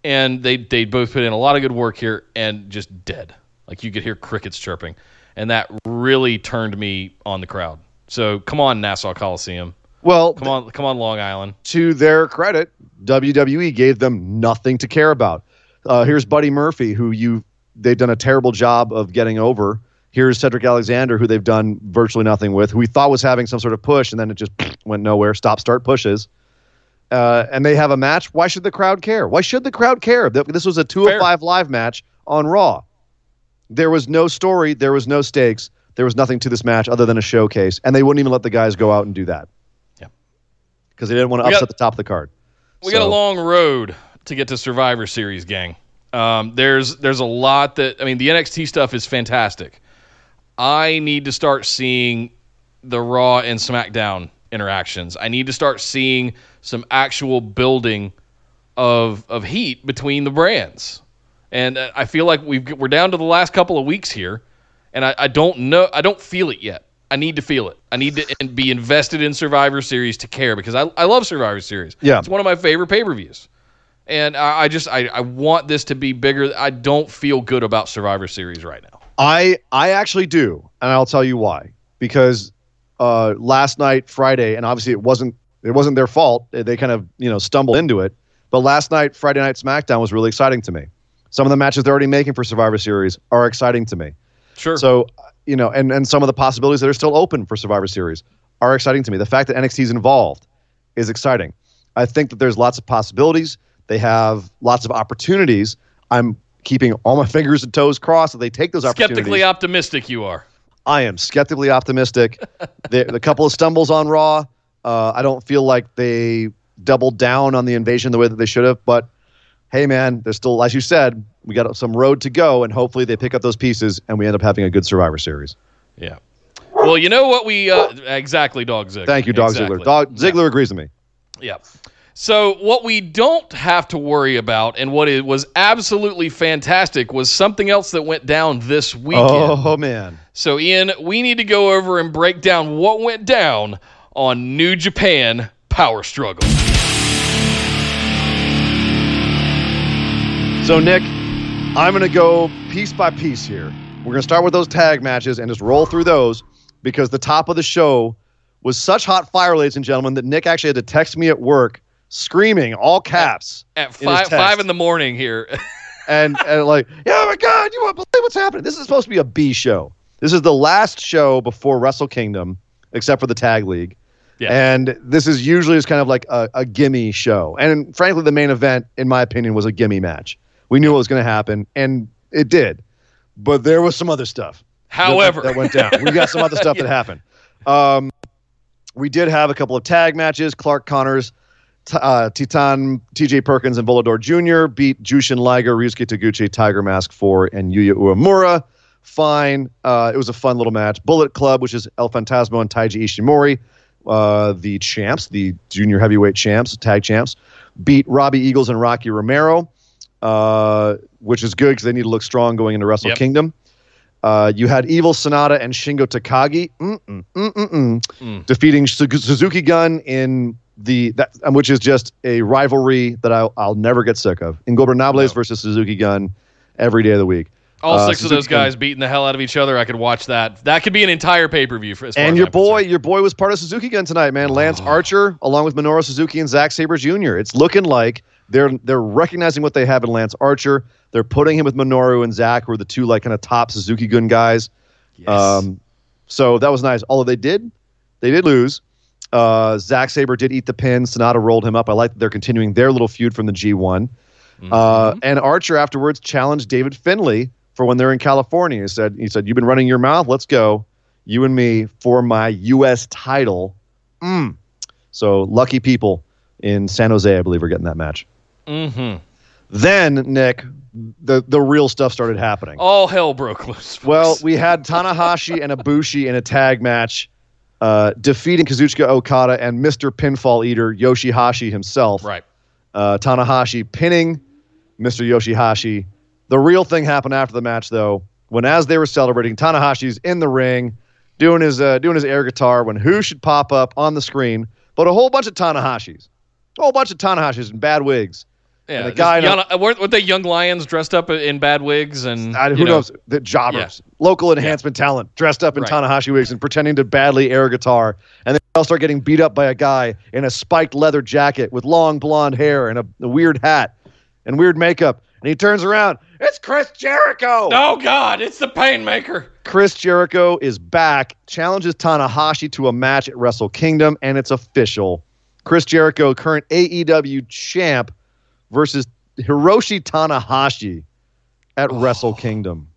And they they both put in a lot of good work here and just dead. Like you could hear crickets chirping. And that really turned me on the crowd. So come on, Nassau Coliseum. Well, Come on, come on, Long Island. to their credit, WWE gave them nothing to care about. Uh, here's Buddy Murphy, who you they've done a terrible job of getting over. Here's Cedric Alexander, who they've done virtually nothing with, who we thought was having some sort of push, and then it just went nowhere. Stop, start pushes. Uh, and they have a match. Why should the crowd care? Why should the crowd care? Th- This was a two of five live match on Raw. There was no story. There was no stakes. There was nothing to this match other than a showcase, and they wouldn't even let the guys go out and do that. Yeah. because they didn't want to We got- upset the top of the card. We got a long road to get to Survivor Series, gang. Um, there's there's a lot that I mean the NXT stuff is fantastic. I need to start seeing the Raw and SmackDown interactions. I need to start seeing some actual building of of heat between the brands. And uh, I feel like we've we're down to the last couple of weeks here, and I, I don't know I don't feel it yet. I need to feel it. I need to be invested in Survivor Series to care because I, I love Survivor Series. Yeah. it's one of my favorite pay per views, and I, I just I, I want this to be bigger. I don't feel good about Survivor Series right now. I I actually do, and I'll tell you why. Because uh, last night, Friday, and obviously it wasn't it wasn't their fault. They, they kind of you know stumbled into it. But last night, Friday Night SmackDown was really exciting to me. Some of the matches they're already making for Survivor Series are exciting to me. Sure. So you know, and and some of the possibilities that are still open for Survivor Series are exciting to me. The fact that NXT is involved is exciting. I think that there's lots of possibilities. They have lots of opportunities. I'm keeping all my fingers and toes crossed that they take those opportunities. Skeptically optimistic you are. I am skeptically optimistic. the, the couple of stumbles on Raw, uh, I don't feel like they doubled down on the invasion the way that they should have. But hey, man, there's still, as you said, we got some road to go, and hopefully they pick up those pieces and we end up having a good Survivor Series. Yeah. Well, you know what we uh, exactly, Dog Ziggler. Thank you, Dog Exactly. Ziggler. Dog Ziggler agrees with me. Yeah. So what we don't have to worry about, and what it was absolutely fantastic, was something else that went down this weekend. Oh man, So, Ian, we need to go over and break down what went down on New Japan Power Struggle. So, Nick, I'm going to go piece by piece here. We're going to start with those tag matches and just roll through those because the top of the show was such hot fire, ladies and gentlemen, that Nick actually had to text me at work screaming all caps At his five, five in the morning here. and, and like, yeah, oh my God, you won't believe what's happening. This is supposed to be a B show. This is the last show before Wrestle Kingdom, except for the tag league. Yeah. And this is usually just kind of like a, a gimme show. And frankly, the main event, in my opinion, was a gimme match. We knew what was going to happen, and it did. But there was some other stuff. However, that, went down. We got some other stuff that happened. Um, we did have a couple of tag matches. Clark Connors, T- uh, Titan, T.J. Perkins, and Volador Jr. beat Jushin Liger, Ryusuke Taguchi, Tiger Mask 4, and Yuya Uemura. Fine. Uh, it was a fun little match. Bullet Club, which is El Fantasmo and Taiji Ishimori, uh, the champs, the junior heavyweight champs, tag champs, beat Robbie Eagles and Rocky Romero, uh, which is good because they need to look strong going into Wrestle Yep. Kingdom. Uh, you had Evil Sanada and Shingo Takagi mm-mm, mm-mm-mm, Mm. defeating Suzuki Gun in the that um, which is just a rivalry that I'll, I'll never get sick of. Ingobernables No. versus Suzuki Gun every day of the week. all Uh, six of those Suzuki Gun- guys beating the hell out of each other. I could watch that. That could be an entire pay per view And your I'm boy, concerned. your boy was part of Suzuki Gun tonight, man. Lance Oh. Archer, along with Minoru Suzuki and Zack Sabre Jr. It's looking like they're they're recognizing what they have in Lance Archer. They're putting him with Minoru and Zack, who are the two like kind of top Suzuki Gun guys. Yes. Um, so that was nice. Although they did, they did lose. Uh, Zack Sabre did eat the pin. Sanada rolled him up. I like that they're continuing their little feud from the G1. Uh, Mm-hmm. and Archer afterwards challenged David Finlay for when they're in California. He said, "He said you've been running your mouth. Let's go, you and me for my U.S. title." Mm. So lucky people in San Jose, I believe, are getting that match. Mhm. Then Nick, the the real stuff started happening. all hell broke loose. Well, we had Tanahashi and Ibushi in a tag match, uh, defeating Kazuchika Okada and Mr. Pinfall Eater Yoshihashi himself. right. Uh, Tanahashi pinning Mr. Yoshihashi. The real thing happened after the match, though, when as they were celebrating, Tanahashi's in the ring doing his uh, doing his air guitar. When who should pop up on the screen but a whole bunch of Tanahashis, a whole bunch of Tanahashis in bad wigs. Yeah, the guy- young, uh, weren't, weren't they young lions dressed up in bad wigs and I, who know, knows? The jobbers, local enhancement talent, dressed up in Right. Tanahashi wigs and pretending to badly air guitar, and then they'll start getting beat up by a guy in a spiked leather jacket with long blonde hair and a, a weird hat and weird makeup, and And he turns around. It's Chris Jericho. Oh God, it's the Painmaker. Chris Jericho is back, challenges Tanahashi to a match at Wrestle Kingdom, and it's official. Chris Jericho, current AEW champ, versus Hiroshi Tanahashi at Wrestle Kingdom.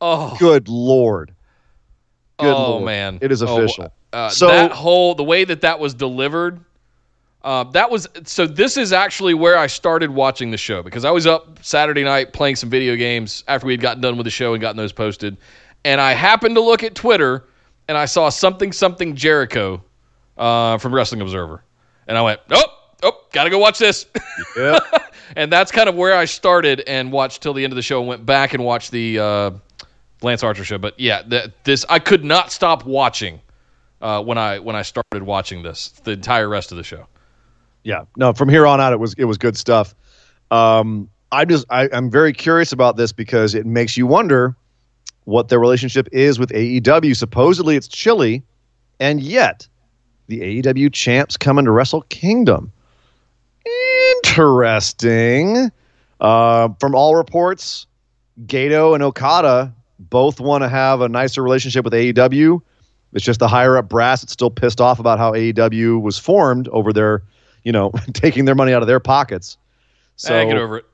Oh, Good lord. Good oh lord. man, It is Oh, official. uh, So- that whole the way that that was delivered, uh, that was so. This is actually where I started watching the show because I was up Saturday night playing some video games after we had gotten done with the show and gotten those posted, and I happened to look at Twitter and I saw something something Jericho uh, from Wrestling Observer, and I went, oh, oh, gotta go watch this. Yep. and that's kind of where I started and watched till the end of the show and went back and watched the uh, Lance Archer show. But yeah, th- this I could not stop watching uh, when I when I started watching this the entire rest of the show. Yeah, no. From here on out, it was it was good stuff. Um, I just I, I'm very curious about this because it makes you wonder what their relationship is with AEW. Supposedly, it's chilly, and yet the AEW champs coming to Wrestle Kingdom. Interesting. Uh, from all reports, Gedo and Okada both want to have a nicer relationship with AEW. It's just the higher up brass that's still pissed off about how AEW was formed over their, you know, taking their money out of their pockets. So eh, get over it.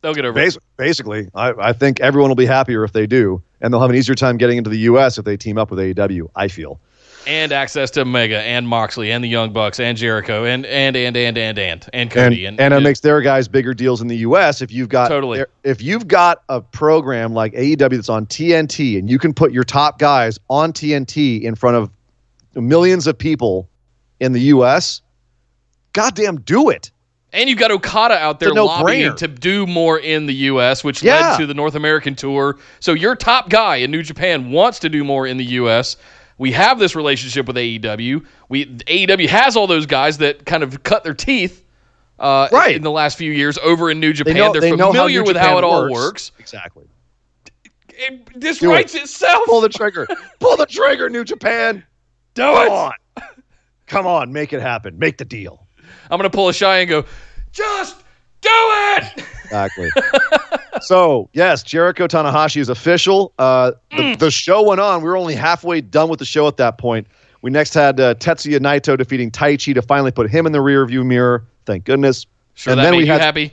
They'll get over it. basically, I, I think everyone will be happier if they do, and they'll have an easier time getting into the U.S. if they team up with AEW. I feel. And access to Omega and Moxley and the Young Bucks and Jericho and and and and and and and Cody and, and it makes their guys bigger deals in the U.S. If you've got Totally. if you've got a program like AEW that's on TNT and you can put your top guys on TNT in front of millions of people in the U.S. Goddamn, do it. And you've got Okada out there lobbying to do more in the U.S., which Yeah. led to the North American tour. So your top guy in New Japan wants to do more in the U.S. We have this relationship with AEW. We AEW has all those guys that kind of cut their teeth uh, Right. in the last few years over in New They Japan. know, They're they know how familiar New with how Japan it all works. works. Exactly. It, this Do it. writes itself. Pull the trigger. Pull the trigger, New Japan. do Come it. on. Come on, make it happen. Make the deal. I'm gonna pull a Shia and go. Just do it. Exactly. so yes, Jericho Tanahashi is official. Uh, the, the show went on. We were only halfway done with the show at that point. We next had uh, Tetsuya Naito defeating Taichi to finally put him in the rearview mirror. Thank goodness. Sure, And that then made we you had- happy.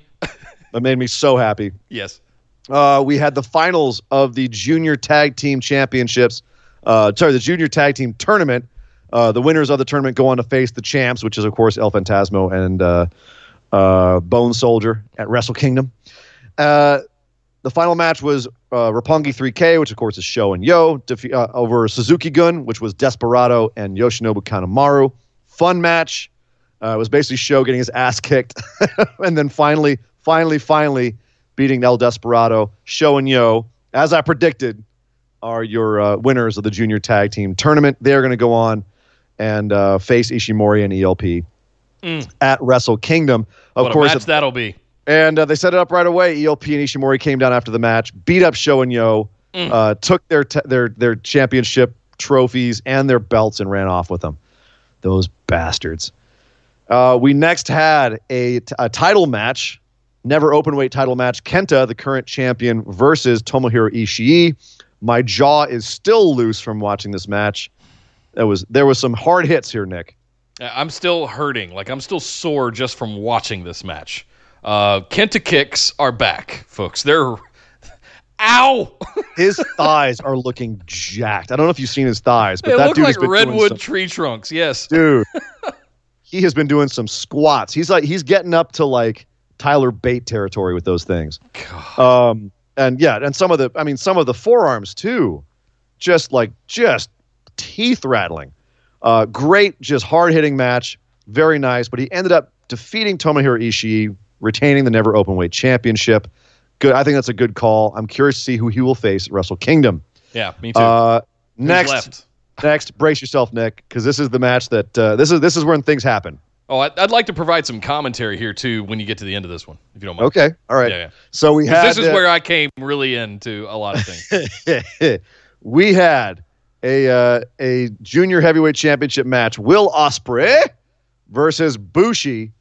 That made me so happy. yes. Uh, we had the finals of the Junior Tag Team Championships. Uh, sorry, the Junior Tag Team Tournament. Uh, the winners of the tournament go on to face the champs, which is of course El Fantasmo and uh, Bone Soldier at Wrestle Kingdom. Uh, the final match was uh, Roppongi 3K, which of course is Sho and Yo, uh, over Suzuki Gun, which was Desperado and Yoshinobu Kanemaru. Fun match. Uh, it was basically Sho getting his ass kicked, and then finally, finally, finally beating El Desperado. Sho and Yo, as I predicted, are your uh, winners of the Junior Tag Team Tournament. They are going to go on and uh, face Ishimori and ELP Mm. at Wrestle Kingdom. Of what course, a match that'll be. and uh, they set it up right away. ELP and Ishimori came down after the match, beat up Sho and Yo, Mm. uh, took their t- their their championship trophies and their belts and ran off with them. Those bastards. Uh, we next had a, t- a title match, never open weight title match. Kenta, the current champion, versus Tomohiro Ishii. My jaw is still loose from watching this match. There was there was some hard hits here, Nick. I'm still hurting. Like I'm still sore just from watching this match. Uh, Kenta kicks are back, folks. They're ow. His thighs are looking jacked. I don't know if you've seen his thighs, but they that look dude like has been redwood some- tree trunks. Yes. dude. he has been doing some squats. He's like he's getting up to like Tyler Bate territory with those things. God. Um, and yeah, and some of the I mean some of the forearms too, just like just teeth rattling. Uh, great, just hard hitting match, very nice. But he ended up defeating Tomohiro Ishii, retaining the never open weight championship. Good, I think that's a good call. I'm curious to see who he will face at Wrestle Kingdom. Yeah, me too. Uh, next, left? next, brace yourself, Nick, because this is the match that uh, this is this is when things happen. Oh, I'd, I'd like to provide some commentary here too when you get to the end of this one, if you don't mind. Okay, all right. Yeah, yeah. So we had This is uh, where I came really into a lot of things. we had a uh, a junior heavyweight championship match. Will Ospreay versus Bushi.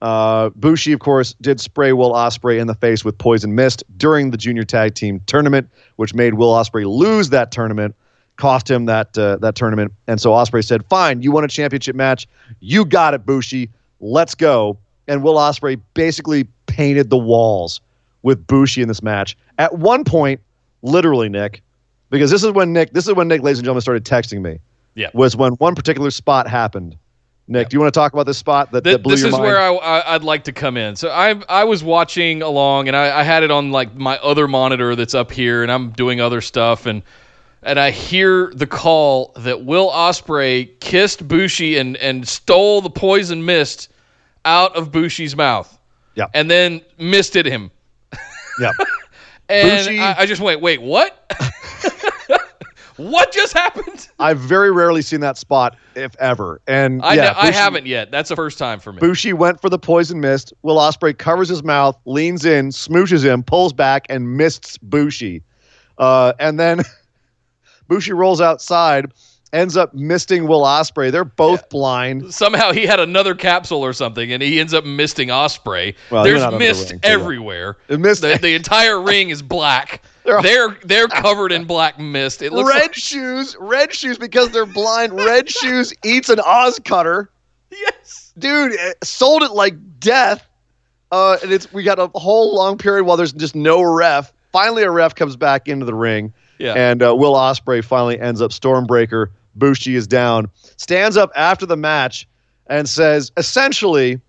Uh, Bushi, of course, did spray Will Ospreay in the face with poison mist during the junior tag team tournament, which made Will Ospreay lose that tournament, cost him that uh, that tournament. And so Ospreay said, "Fine, you won a championship match. You got it, Bushi. Let's go." And Will Ospreay basically painted the walls with Bushi in this match. At one point, literally, Nick, because this is when Nick, this is when Nick, ladies and gentlemen, started texting me. Yeah. Was when one particular spot happened. Nick, do you want to talk about this spot that, Th- that blew this your is mind? where I, I, I'd like to come in. So I I was watching along, and I, I had it on like my other monitor that's up here, and I'm doing other stuff, and and I hear the call that Will Ospreay kissed Bushi and and stole the poison mist out of Bushi's mouth. Yeah. and then misted him. yeah. And I, I just went, wait, what? what just happened? I've very rarely seen that spot, if ever. And I, yeah, I Bushi- haven't yet. That's the first time for me. Bushi went for the poison mist. Will Ospreay covers his mouth, leans in, smooches him, pulls back, and mists Bushi. Uh, and then Bushi rolls outside, ends up misting Will Ospreay. They're both blind. Somehow he had another capsule or something, and he ends up misting Ospreay. Well, There's under the mist ring, everywhere. The, the entire ring is black. They're They're they're, covered in black mist. It looks red like, shoes, red shoes because they're blind. Red shoes eats an OsCutter. yes. dude sold it like death uh and it's we got a whole long period while there's just no ref finally a ref comes back into the ring Yeah. and uh, will ospreay finally ends up stormbreaker bushi is down stands up after the match and says essentially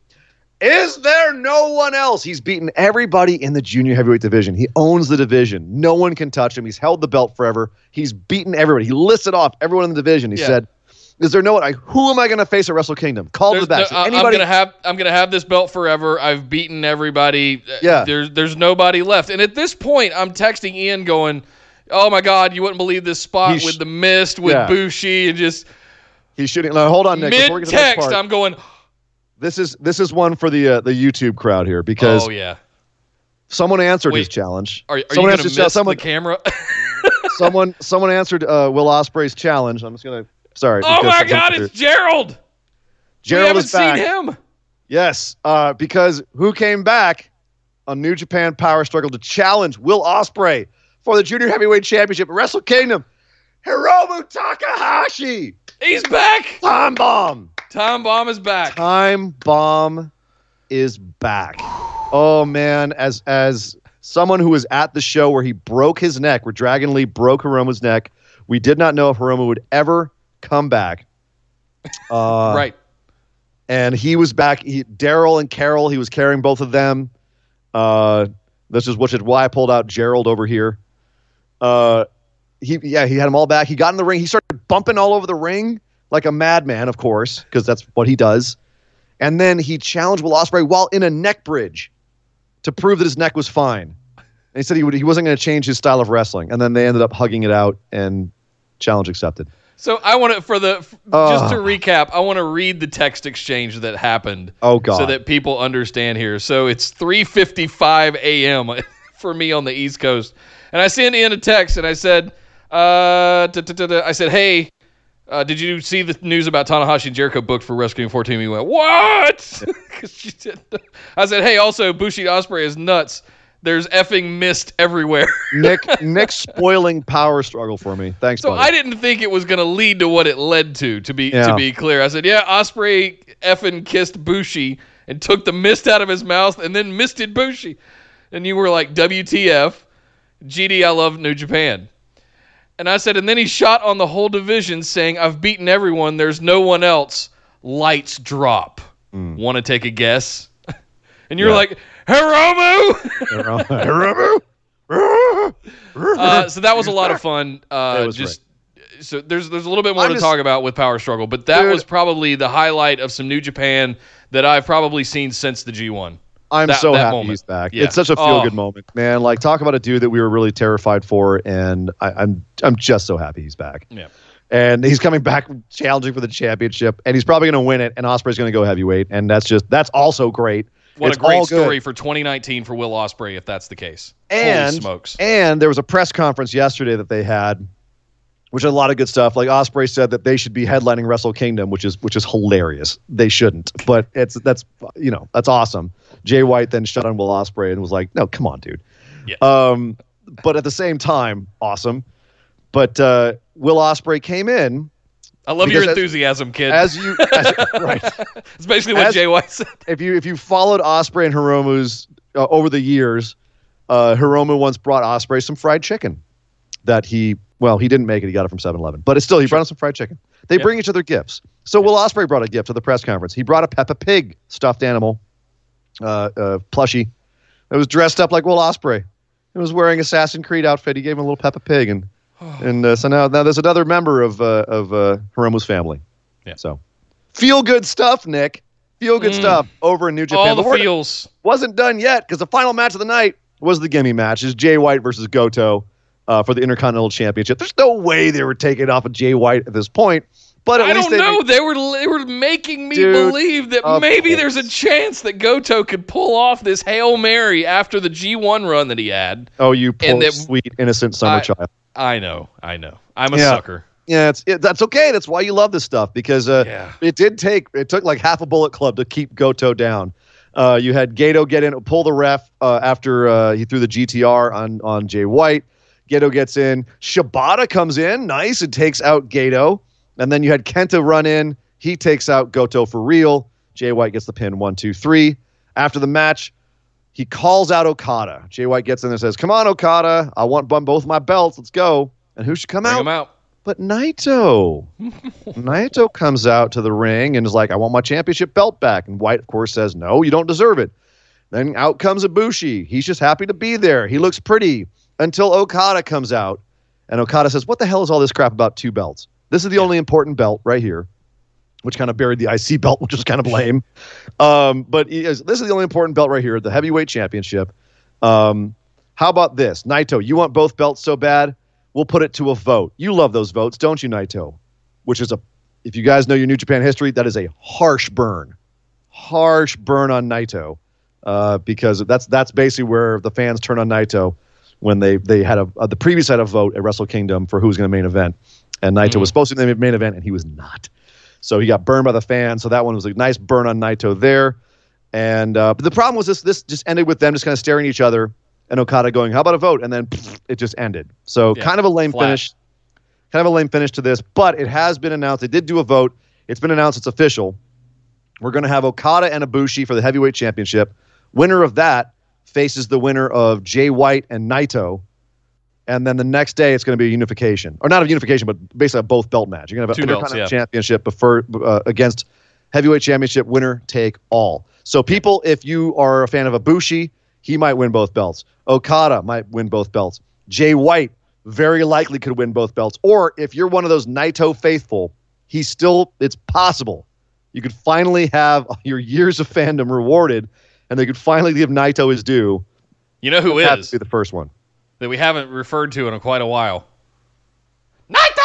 is there no one else he's beaten everybody in the junior heavyweight division he owns the division no one can touch him he's held the belt forever he's beaten everybody he listed off everyone in the division he Yeah. said is there no one? I, who am I going to face at Wrestle Kingdom? Call to There's the back. no- I- I'm gonna have I'm gonna have this belt forever. I've beaten everybody. Yeah. There's there's nobody left. And at this point, I'm texting Ian going, "Oh my God, you wouldn't believe this spot He's- with the mist with Yeah. Bushi and just He's shooting. Now, hold on, Nick. mid get to the next text. I'm going, this is this is one for the uh, the YouTube crowd here because oh yeah. someone answered Wait, his challenge. Are, are you someone gonna miss someone, the camera? someone someone answered uh, Will Ospreay's challenge. I'm just gonna. Sorry. oh my God, it's Gerald. Gerald we haven't is back. seen him. Yes, uh, because who came back on New Japan Power Struggle to challenge Will Ospreay for the Junior Heavyweight Championship at Wrestle Kingdom? Hiromu Takahashi, He's back. Time Bomb. Time Bomb is back. Time Bomb is back. Oh man, as as someone who was at the show where he broke his neck, where Dragon Lee broke Hiromu's neck, we did not know if Hiromu would ever come back. Uh, right. and he was back. Daryl and Carol, he was carrying both of them. Uh, this is which is why I pulled out Gerald over here. Uh, he yeah, he had them all back. He got in the ring. He started bumping all over the ring like a madman, of course, because that's what he does. And then he challenged Will Ospreay while in a neck bridge to prove that his neck was fine. And he said he would he wasn't going to change his style of wrestling. And then they ended up hugging it out and challenge accepted. So I want to for the f- Uh. just to recap, I want to read the text exchange that happened. Oh, God. So that people understand here. So it's 3:55 a.m. for me on the East Coast, and I sent in a text and I said, uh. I said, hey. Uh, did you see the news about Tanahashi and Jericho booked for Rescue 14? He went, what? I said, hey, also, Bushi Ospreay is nuts. There's effing mist everywhere. Nick Nick spoiling power struggle for me. Thanks, So buddy. I didn't think it was going to lead to what it led to. To be Yeah. to be clear, I said, "Yeah, Ospreay effing kissed Bushi and took the mist out of his mouth and then misted Bushi," and you were like, "WTF?" GD, I love New Japan. And I said, and then he shot on the whole division, saying, "I've beaten everyone. There's no one else." Lights drop. Want to take a guess? and you're. Yeah. like, Hiromu. uh, so that was a lot of fun. Uh, just so there's there's a little bit more I'm to just- talk about with Power Struggle, but that Dude. was probably the highlight of some New Japan that I've probably seen since the G1. I'm that- so that happy moment. he's back. Yeah. It's such a feel good Oh. moment, man. Like talk about a dude that we were really terrified for, and I, I'm I'm just so happy he's back. Yeah. And he's coming back challenging for the championship, and he's probably going to win it. And Ospreay's going to go heavyweight, and that's just that's also great. What It's a great story for 2019 for Will Ospreay, if that's the case. And Holy smokes! and there was a press conference yesterday that they had which is a lot of good stuff. Like Ospreay said that they should be headlining Wrestle Kingdom, which is which is hilarious. They shouldn't, but it's that's you know that's awesome. Jay White then shut on Will Ospreay and was like, "No, come on, dude." Yeah. Um, but at the same time, awesome. But uh, Will Ospreay came in I love your Because as- enthusiasm, kid. as you as, right. It's basically what as- Jay White said. If you if you followed Ospreay and Hiromu's uh, over the years, uh, Hiromu once brought Ospreay some fried chicken that he well he didn't make it he got it from 7-Eleven but it's still he brought him some fried chicken. They Yeah. bring each other gifts. So Will Ospreay brought a gift to the press conference. He brought a Peppa Pig stuffed animal, uh, uh, plushie. It was dressed up like Will Ospreay. It was wearing Assassin Creed outfit. He gave him a little Peppa Pig, and and uh, so now now there's another member of uh, of uh, Hiromu's family. Yeah. So feel good stuff, Nick. Feel good Mm. stuff over in New Japan. All the But feels. wasn't done yet because the final match of the night was the gimme match. Is Jay White versus Goto uh, for the Intercontinental Championship. There's no way they were taking off of Jay White at this point. But at I don't they know. They were they were making me Dude, believe that maybe there's a chance that Goto could pull off this hail mary after the G1 run that he had. Oh, you poor and that- sweet innocent summer I- child. I know, I know. I'm a Yeah. sucker. Yeah, it's it, that's okay. That's why you love this stuff because uh, Yeah. it did take it took like half a Bullet Club to keep Goto down. Uh, you had Gedo get in, pull the ref uh, after uh, he threw the GTR on on Jay White. Gedo gets in. Shibata comes in, nice, and takes out Gedo. And then you had Kenta run in. He takes out Goto for real. Jay White gets the pin. One, two, three. After the match, he calls out Okada. Jay White gets in there and says, "Come on, Okada! I want both my belts. Let's go." And who should come Bring out? out. But Naito, Naito comes out to the ring and is like, "I want my championship belt back." And White, of course, says, "No, you don't deserve it." Then out comes Ibushi. He's just happy to be there. He looks pretty until Okada comes out, and Okada says, "What the hell is all this crap about two belts? This is the only important belt right here." Which kind of buried the IC belt, which was kind of lame. Um, but he is, this is the only important belt right here, the heavyweight championship. Um, how about this, Naito? You want both belts so bad? We'll put it to a vote. You love those votes, don't you, Naito? Which is a, if you guys know your New Japan history, that is a harsh burn, harsh burn on Naito, uh, because that's that's basically where the fans turn on Naito when they they had a uh, the previous had a vote at Wrestle Kingdom for who was going to main event, and Naito was supposed to be the main event, and he was not. So he got burned by the fans. So that one was a nice burn on Naito there. And uh, but the problem was this: this just ended with them just kind of staring at each other, and Okada going, "How about a vote?" And then pfft, it just ended. So Yeah, kind of a lame flat. finish. Kind of a lame finish to this, but it has been announced. They did do a vote. It's been announced. It's official. We're going to have Okada and Ibushi for the heavyweight championship. Winner of that faces the winner of Jay White and Naito. And then the next day, it's going to be a unification, or not a unification, but basically a both belt match. You're going to have an belts, yeah. championship before, uh, against heavyweight championship winner take all. So people, if you are a fan of Ibushi, he might win both belts. Okada might win both belts. Jay White very likely could win both belts. Or if you're one of those Naito faithful, he's still it's possible. You could finally have your years of fandom rewarded, and they could finally give Naito his due. You know who That is would be the first one. that we haven't referred to in quite a while? Naito!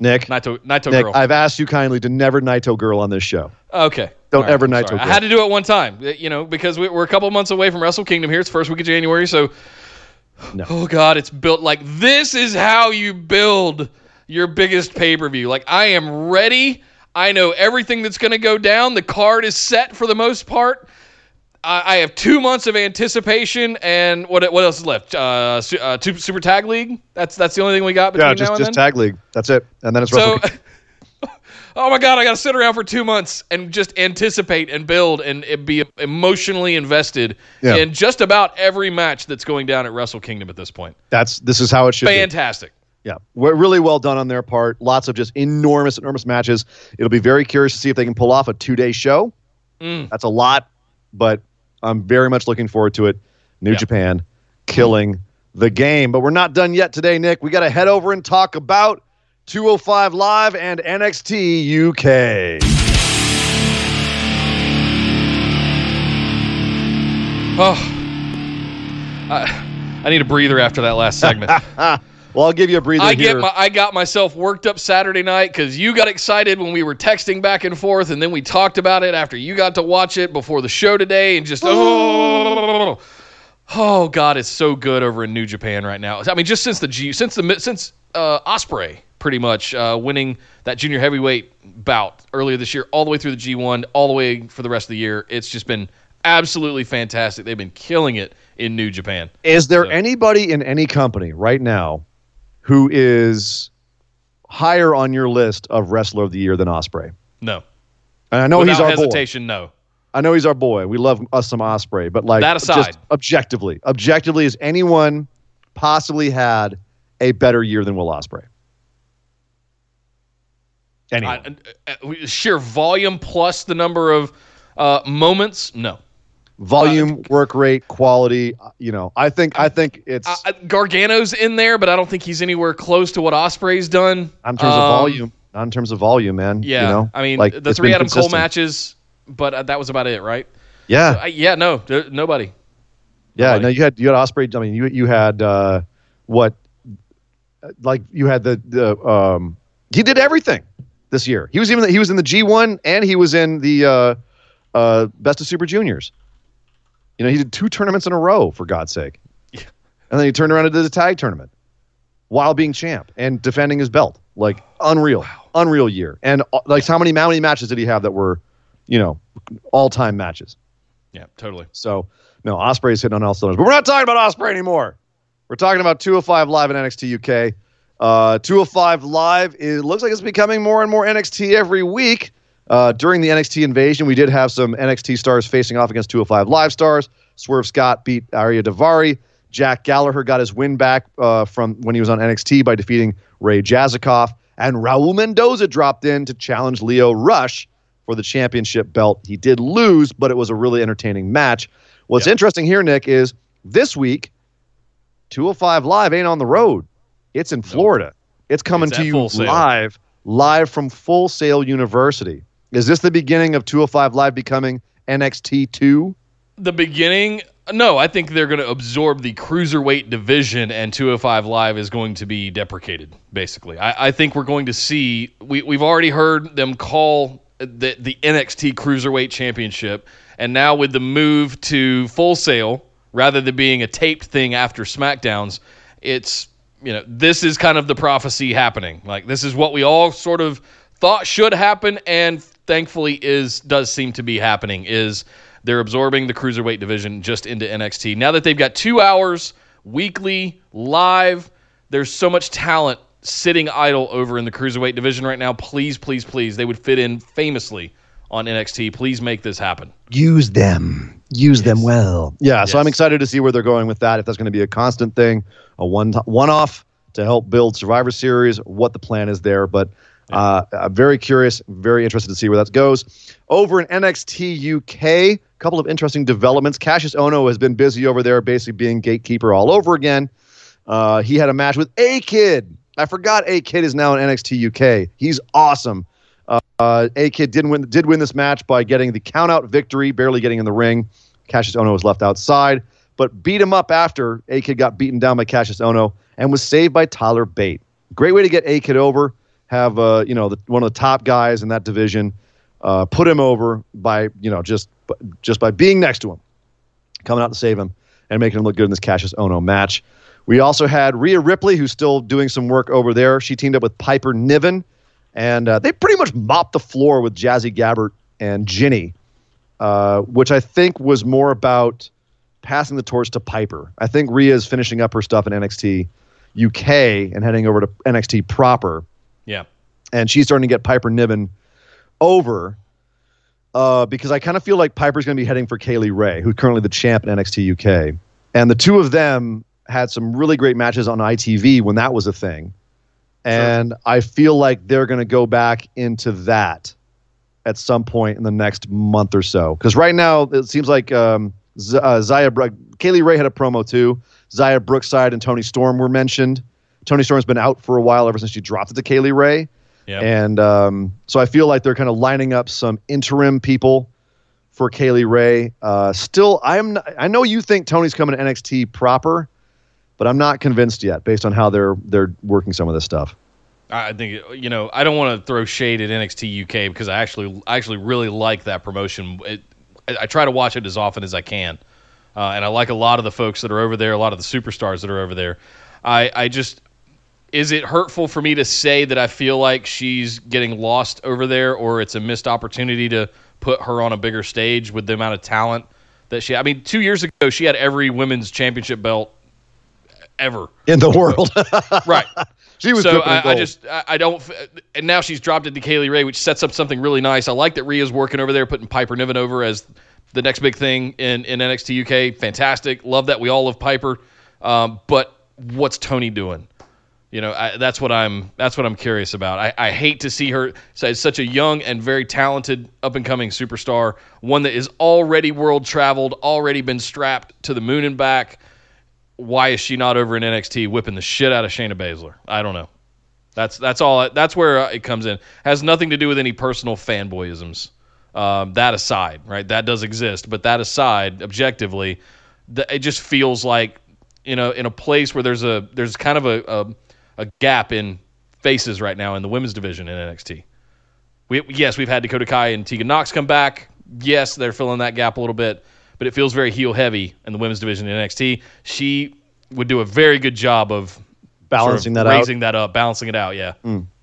Nick, Naito, Naito Nick, girl. I've asked you kindly to never Naito girl on this show. Okay. Don't All right, ever I'm Naito sorry. I had to do it one time, you know, because we- we're a couple months away from Wrestle Kingdom here. It's first week of January, so. No. Oh God, it's built like this is how you build your biggest pay per view. Like I am ready. I know everything that's going to go down. The card is set for the most part. I, I have two months of anticipation, and what what else is left? Uh, su- uh, two, Super Tag League. That's that's the only thing we got between Yeah, now just and just then. tag league. That's it, and then it's So, oh my God, I got to sit around for two months and just anticipate and build and it be emotionally invested Yeah. in just about every match that's going down at Wrestle Kingdom at this point. That's this is how it should be. Yeah, we're really well done on their part. Lots of just enormous, enormous matches. It'll be very curious to see if they can pull off a two-day show. Mm. That's a lot, but I'm very much looking forward to it. New Yeah. Japan killing the game, but we're not done yet today, Nick. We got to head over and talk about 205 Live and NXT UK. Oh, I, I need a breather after that last segment. Well, I'll give you a breather I here. get my, I got myself worked up Saturday night because you got excited when we were texting back and forth, and then we talked about it after you got to watch it before the show today, and just oh, oh God, it's so good over in New Japan right now. I mean, just since the G, since the since uh, Ospreay pretty much uh, winning that junior heavyweight bout earlier this year, all the way through the G1, all the way for the rest of the year. It's just been absolutely fantastic. They've been killing it in New Japan. Is there So- anybody in any company right now who is higher on your list of wrestler of the year than Ospreay? No, And I know without he's our boy. no. I know he's our boy. We love us some Ospreay, but like That aside. just objectively, objectively, has anyone possibly had a better year than Will Ospreay? I, uh, uh, sheer volume plus the number of uh, moments, no. Volume, work rate, quality. uh, You know, I think I think it's Uh, uh, Gargano's in there, but I don't think he's anywhere close to what Ospreay's done. not in terms of Um, volume. Not in terms of volume, man. Yeah, you know? I mean like, the three Adam Cole matches, but uh, that was about it, right? Yeah, Uh, yeah, no, there- nobody. Yeah, Nobody. no, you had you had Ospreay. I mean, you you had uh, what, like you had the the um, he did everything this year. He was even he was in the G one and he was in the uh, uh, Best of Super Juniors. You know, he did two tournaments in a row for God's sake, Yeah. and then he turned around and did the tag tournament while being champ and defending his belt. Like unreal, unreal year. And uh, like how many how many matches did he have that were, you know, all time matches? Yeah, totally. So no, Ospreay's hitting on all cylinders. But we're not talking about Ospreay anymore. We're talking about 205 Live in NXT UK. Uh, 205 Live, it looks like it's becoming more and more NXT every week. Uh, during the NXT invasion, we did have some NXT stars facing off against 205 Live stars. Swerve Scott beat Ariya Daivari. Jack Gallagher got his win back uh, from when he was on NXT by defeating Ray Jazikoff. And Raul Mendoza dropped in to challenge Lio Rush for the championship belt. He did lose, but it was a really entertaining match. What's Yeah. interesting here, Nick, is this week, 205 Live ain't on the road. It's in Florida. It's coming It's to you live, live from Full Sail University. Is this the beginning of 205 Live becoming NXT 2? The beginning, no, I think they're going to absorb the cruiserweight division, and 205 Live is going to be deprecated. Basically, I, I think we're going to see. We we've already heard them call the the NXT Cruiserweight Championship, and now with the move to Full Sail, rather than being a taped thing after SmackDowns, it's you know this is kind of the prophecy happening. Like this is what we all sort of thought should happen, and thankfully is does seem to be happening. Is they're absorbing the cruiserweight division just into NXT now that they've got two hours weekly live. There's so much talent sitting idle over in the cruiserweight division right now. Please, please, please, they would fit in famously on NXT. Please make this happen. Use them. Use them well. Yeah, so Yes. I'm excited to see where they're going with that. If that's going to be a constant thing, a one one off to help build Survivor Series, what the plan is there. But uh, I'm very curious, very interested to see where that goes. Over in NXT UK, a couple of interesting developments. Kassius Ohno has been busy over there, basically being gatekeeper all over again. Uh, he had a match with A Kid. I forgot A Kid is now in NXT UK. He's awesome. Uh, A Kid did win did win this match by getting the count out victory, barely getting in the ring. Kassius Ohno was left outside, but beat him up after A Kid got beaten down by Kassius Ohno and was saved by Tyler Bate. Great way to get A Kid over. Have uh, you know the, one of the top guys in that division. Uh, put him over by you know just just by being next to him, coming out to save him and making him look good in this Kassius Ohno match. We also had Rhea Ripley, who's still doing some work over there. She teamed up with Piper Niven, and uh, they pretty much mopped the floor with Jazzy Gabert and Jinny, uh, which I think was more about passing the torch to Piper. I think Rhea is finishing up her stuff in NXT UK and heading over to NXT proper Yeah. and she's starting to get Piper Niven over uh, because I kind of feel like Piper's going to be heading for Kay Lee Ray, who's currently the champ in NXT UK. And the two of them had some really great matches on ITV when that was a thing. And I feel like they're going to go back into that at some point in the next month or so. Because right now, it seems like um, Z- uh, Zaya Bro- Kay Lee Ray had a promo too. Xia Brookside and Toni Storm were mentioned. Toni Storm's been out for a while ever since she dropped it to Kay Lee Ray. Yeah. And um, so I feel like they're kind of lining up some interim people for Kay Lee Ray. Uh, still, I'm not, I know you think Toni's coming to NXT proper, but I'm not convinced yet based on how they're they're working some of this stuff. I think you know I don't want to throw shade at NXT UK because I actually I actually really like that promotion. It, I I try to watch it as often as I can, uh, and I like a lot of the folks that are over there, a lot of the superstars that are over there. I I just is it hurtful for me to say that I feel like she's getting lost over there, or it's a missed opportunity to put her on a bigger stage with the amount of talent that she? I mean, two years ago she had every women's championship belt ever in the world. right. she was so I, I just I, I don't and now she's dropped it to Kay Lee Ray, which sets up something really nice. I like that Rhea's working over there, putting Piper Niven over as the next big thing in, in NXT UK. Fantastic. Love that. We all love Piper. Um, but what's Toni doing? You know, I, that's what I'm. That's what I'm curious about. I, I hate to see her. So such a young and very talented, up and coming superstar, one that is already world traveled, already been strapped to the moon and back. Why is she not over in NXT whipping the shit out of Shayna Baszler? I don't know. That's that's all. That's where uh, it comes in. Has nothing to do with any personal fanboyisms. Um, that aside, right? That does exist, but that aside, objectively, it just feels like you know in a place where there's a there's kind of a, a a gap in faces right now in the women's division in NXT. We yes, we've had Dakota Kai and Tegan Nox come back. Yes, they're filling that gap a little bit, but it feels very heel heavy in the women's division in NXT. She would do a very good job of balancing sort of that out. raising that up, balancing it out. Yeah.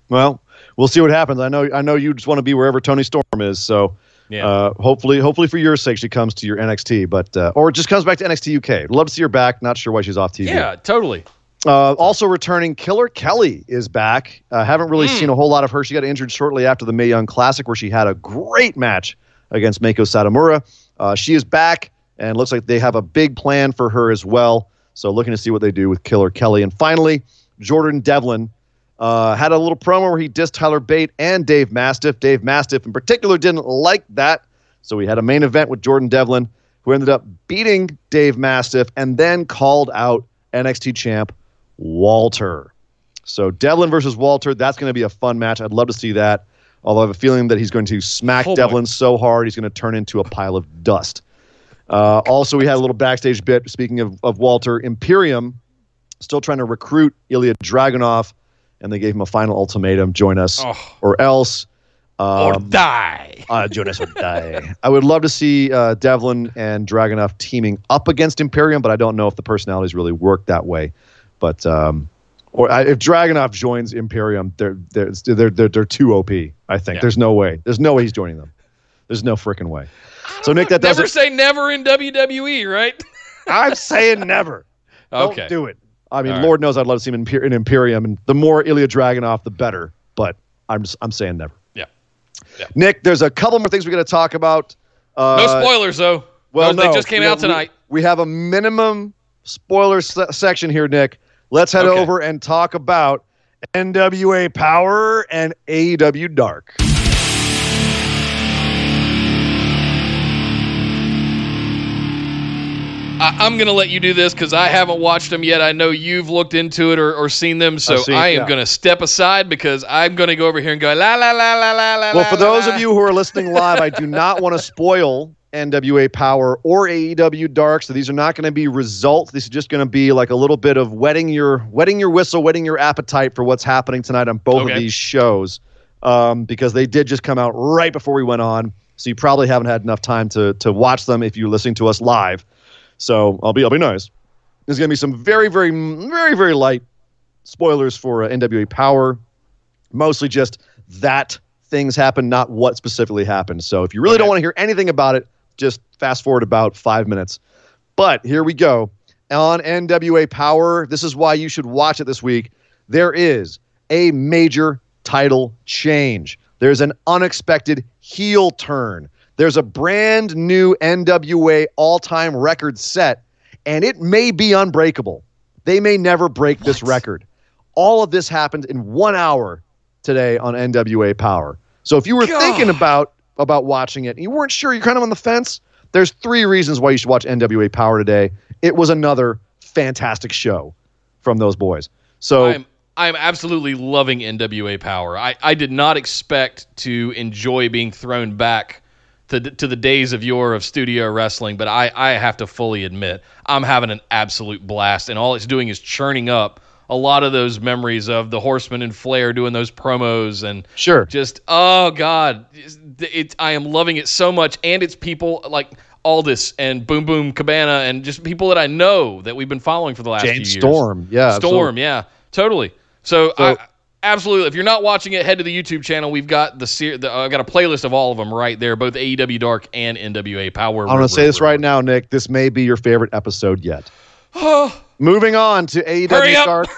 Well, we'll see what happens. I know I know you just want to be wherever Toni Storm is, so Yeah. uh, hopefully hopefully for your sake she comes to your NXT, but uh, or just comes back to NXT UK. Love to see her back. Not sure why she's off TV. Yeah, totally. Uh, also returning, Killer Kelly is back. Uh, haven't really Hmm. seen a whole lot of her. She got injured shortly after the Mae Young Classic, where she had a great match against Meiko Satomura. Uh, she is back, and looks like they have a big plan for her as well. So looking to see what they do with Killer Kelly. And finally, Jordan Devlin uh, had a little promo where he dissed Tyler Bate and Dave Mastiff. Dave Mastiff, in particular, didn't like that. So we had a main event with Jordan Devlin, who ended up beating Dave Mastiff and then called out NXT champ Walter. So Devlin versus Walter, that's going to be a fun match. I'd love to see that. Although I have a feeling that he's going to smack Oh. Devlin so hard he's going to turn into a pile of dust. Uh, also, we had a little backstage bit. Speaking of, of Walter, Imperium still trying to recruit Ilya Dragunov, and they gave him a final ultimatum: join us Oh. or else. or Um, die. uh, Jonas would die. I would love to see uh, Devlin and Dragunov teaming up against Imperium, but I don't know if the personalities really work that way. But um, or I, if Dragunov joins Imperium, they're they're they're they're, they're too OP. I think Yeah. there's no way. There's no way he's joining them. There's no freaking way. So Nick, that never say never in WWE, right? I'm saying never. Okay. Don't do it. I mean, All right. Lord knows I'd love to see him in, Imper- in Imperium, and the more Ilya Dragunov, the better. But I'm just, I'm saying never. Yeah. Nick, there's a couple more things we're going to talk about. Uh, No spoilers though. Well, no. they just came We- out we- tonight. We, have a minimum spoiler se- section here, Nick. Let's head Okay. over and talk about NWA Power and AEW Dark. I, I'm going to let you do this because I haven't watched them yet. I know you've looked into it or, or seen them, so seen- I am yeah. going to step aside because I'm going to go over here and go la la la la la la. Well, for la, those la. of you who are listening live, I do not want to spoil NWA Power or AEW Dark. So these are not going to be results. This is just going to be like a little bit of wetting your wetting your whistle, wetting your appetite for what's happening tonight on both Okay. of these shows, um, because they did just come out right before we went on. So you probably haven't had enough time to to watch them if you're listening to us live. So I'll be I'll be nice. There's going to be some very very very very light spoilers for uh, NWA Power mostly just that things happen, not what specifically happened. So if you really don't want to hear anything about it, just fast forward about five minutes. But here we go. On NWA Power, this is why you should watch it this week. There is a major title change. There's an unexpected heel turn. There's a brand new NWA all time record set, and it may be unbreakable. They may never break this record. All of this happened in one hour today on NWA Power. So if you were God. thinking about about watching it you weren't sure, you're kind of on the fence, there's three reasons why you should watch NWA Power today. It was another fantastic show from those boys. So I'm I'm absolutely loving NWA Power. I, I did not expect to enjoy being thrown back to, to the days of yore of studio wrestling, but I, I have to fully admit I'm having an absolute blast, and all it's doing is churning up a lot of those memories of the Horseman and Flair doing those promos and sure. just oh god, it, I am loving it so much, and it's people like Aldis and Boom Boom Cabana and just people that I know that we've been following for the last Jane few years. Storm. Yeah. Storm, yeah, totally. So, I, absolutely, if you're not watching it, head to the YouTube channel. We've got the, ser- the uh, I've got a playlist of all of them right there, both AEW Dark and NWA Power. I'm going to say this right now, Nick. This may be your favorite episode yet. Moving on to AEW Hurry. Dark.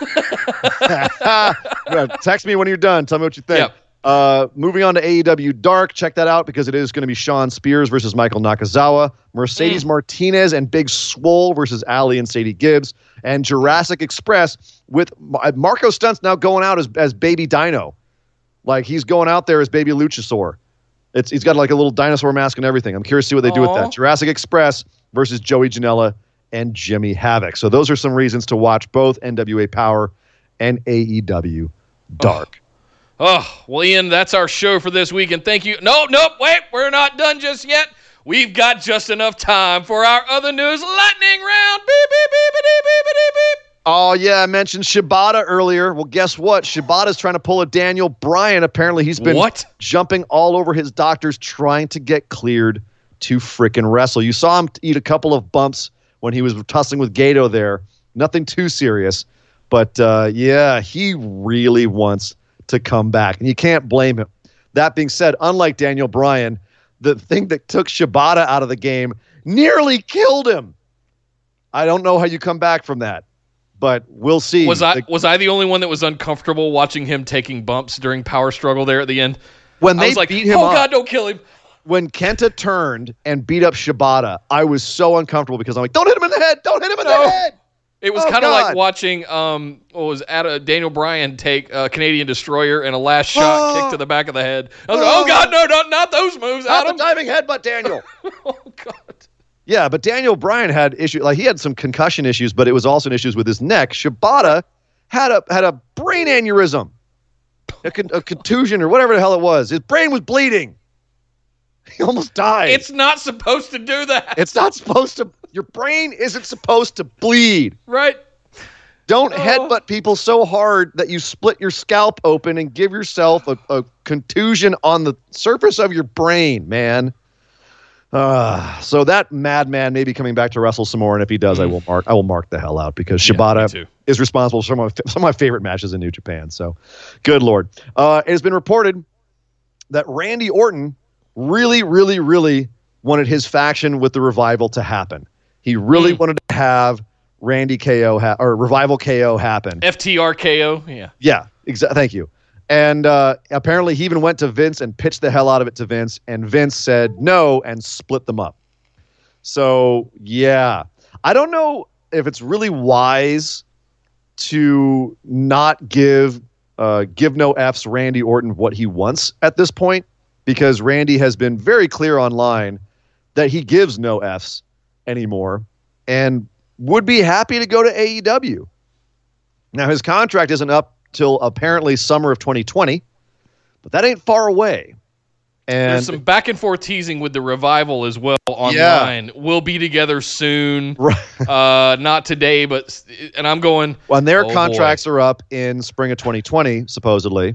Text me when you're done. Tell me what you think. Yep. Uh, moving on to AEW Dark. Check that out because it is going to be Shawn Spears versus Michael Nakazawa, Mm. Mercedes Martinez and Big Swole versus Ali and Sadie Gibbs, and Jurassic Express with uh, Marko Stunt's now going out as, as Baby Dino. Like he's going out there as Baby Luchasaur. It's he's got like a little dinosaur mask and everything. I'm curious to see what they do with that. Jurassic Express versus Joey Janela and Jimmy Havoc. So those are some reasons to watch both NWA Power and AEW Dark. Oh, oh, well, Ian, that's our show for this week, and thank you. No, nope, wait, we're not done just yet. We've got just enough time for our other news lightning round. Beep, beep, beep, beep, beep, beep, beep. Oh yeah, I mentioned Shibata earlier. Well, guess what? Shibata's trying to pull a Daniel Bryan. Apparently, he's been What? jumping all over his doctors trying to get cleared to frickin' wrestle. You saw him eat a couple of bumps when he was tussling with Gedo there. Nothing too serious, but uh, yeah, he really wants to come back, and you can't blame him. That being said, unlike Daniel Bryan, the thing that took Shibata out of the game nearly killed him. I don't know how you come back from that, but we'll see. Was I The- was I the only one that was uncomfortable watching him taking bumps during Power Struggle there at the end? when I they was like, beat him "Oh up, God, don't kill him!" When Kenta turned and beat up Shibata, I was so uncomfortable because I'm like, don't hit him in the head, don't hit him in No. the head. It was Oh, kind of like watching um, what was at a Daniel Bryan take a Canadian Destroyer and a last shot Oh. kick to the back of the head. I was like, "Oh God, no, not not those moves, Not the Adam!" diving headbutt, Daniel. oh God. yeah, but Daniel Bryan had issues. Like he had some concussion issues, but it was also issues with his neck. Shibata had a had a brain aneurysm, a, con- a contusion or whatever the hell it was. His brain was bleeding. He almost died. It's not supposed to do that, it's not supposed to. Your brain isn't supposed to bleed. right? Don't Oh. headbutt people so hard that you split your scalp open and give yourself a, a contusion on the surface of your brain, man. Uh, so that madman may be coming back to wrestle some more, and if he does, I will mark. I will mark the hell out because Mm. Yeah, Shibata is responsible for some of, my, some of my favorite matches in New Japan. So, good lord! Uh, it has been reported that Randy Orton really, really, really wanted his faction with the revival to happen. He really Mm. wanted to have Randy KO ha- or revival KO happen. FTRKO, yeah. Yeah, exactly. Thank you. And uh, apparently, he even went to Vince and pitched the hell out of it to Vince, and Vince said no and split them up. So yeah, I don't know if it's really wise to not give uh, give no f's Randy Orton what he wants at this point because Randy has been very clear online that he gives no f's anymore and would be happy to go to AEW. Now his contract isn't up till apparently summer of 2020, but that ain't far away. And There's some back and forth teasing with the revival as well online. We'll be together soon. Right. Uh, not today, but and I'm going. when their Oh, boy. contracts are up in spring of 2020, supposedly.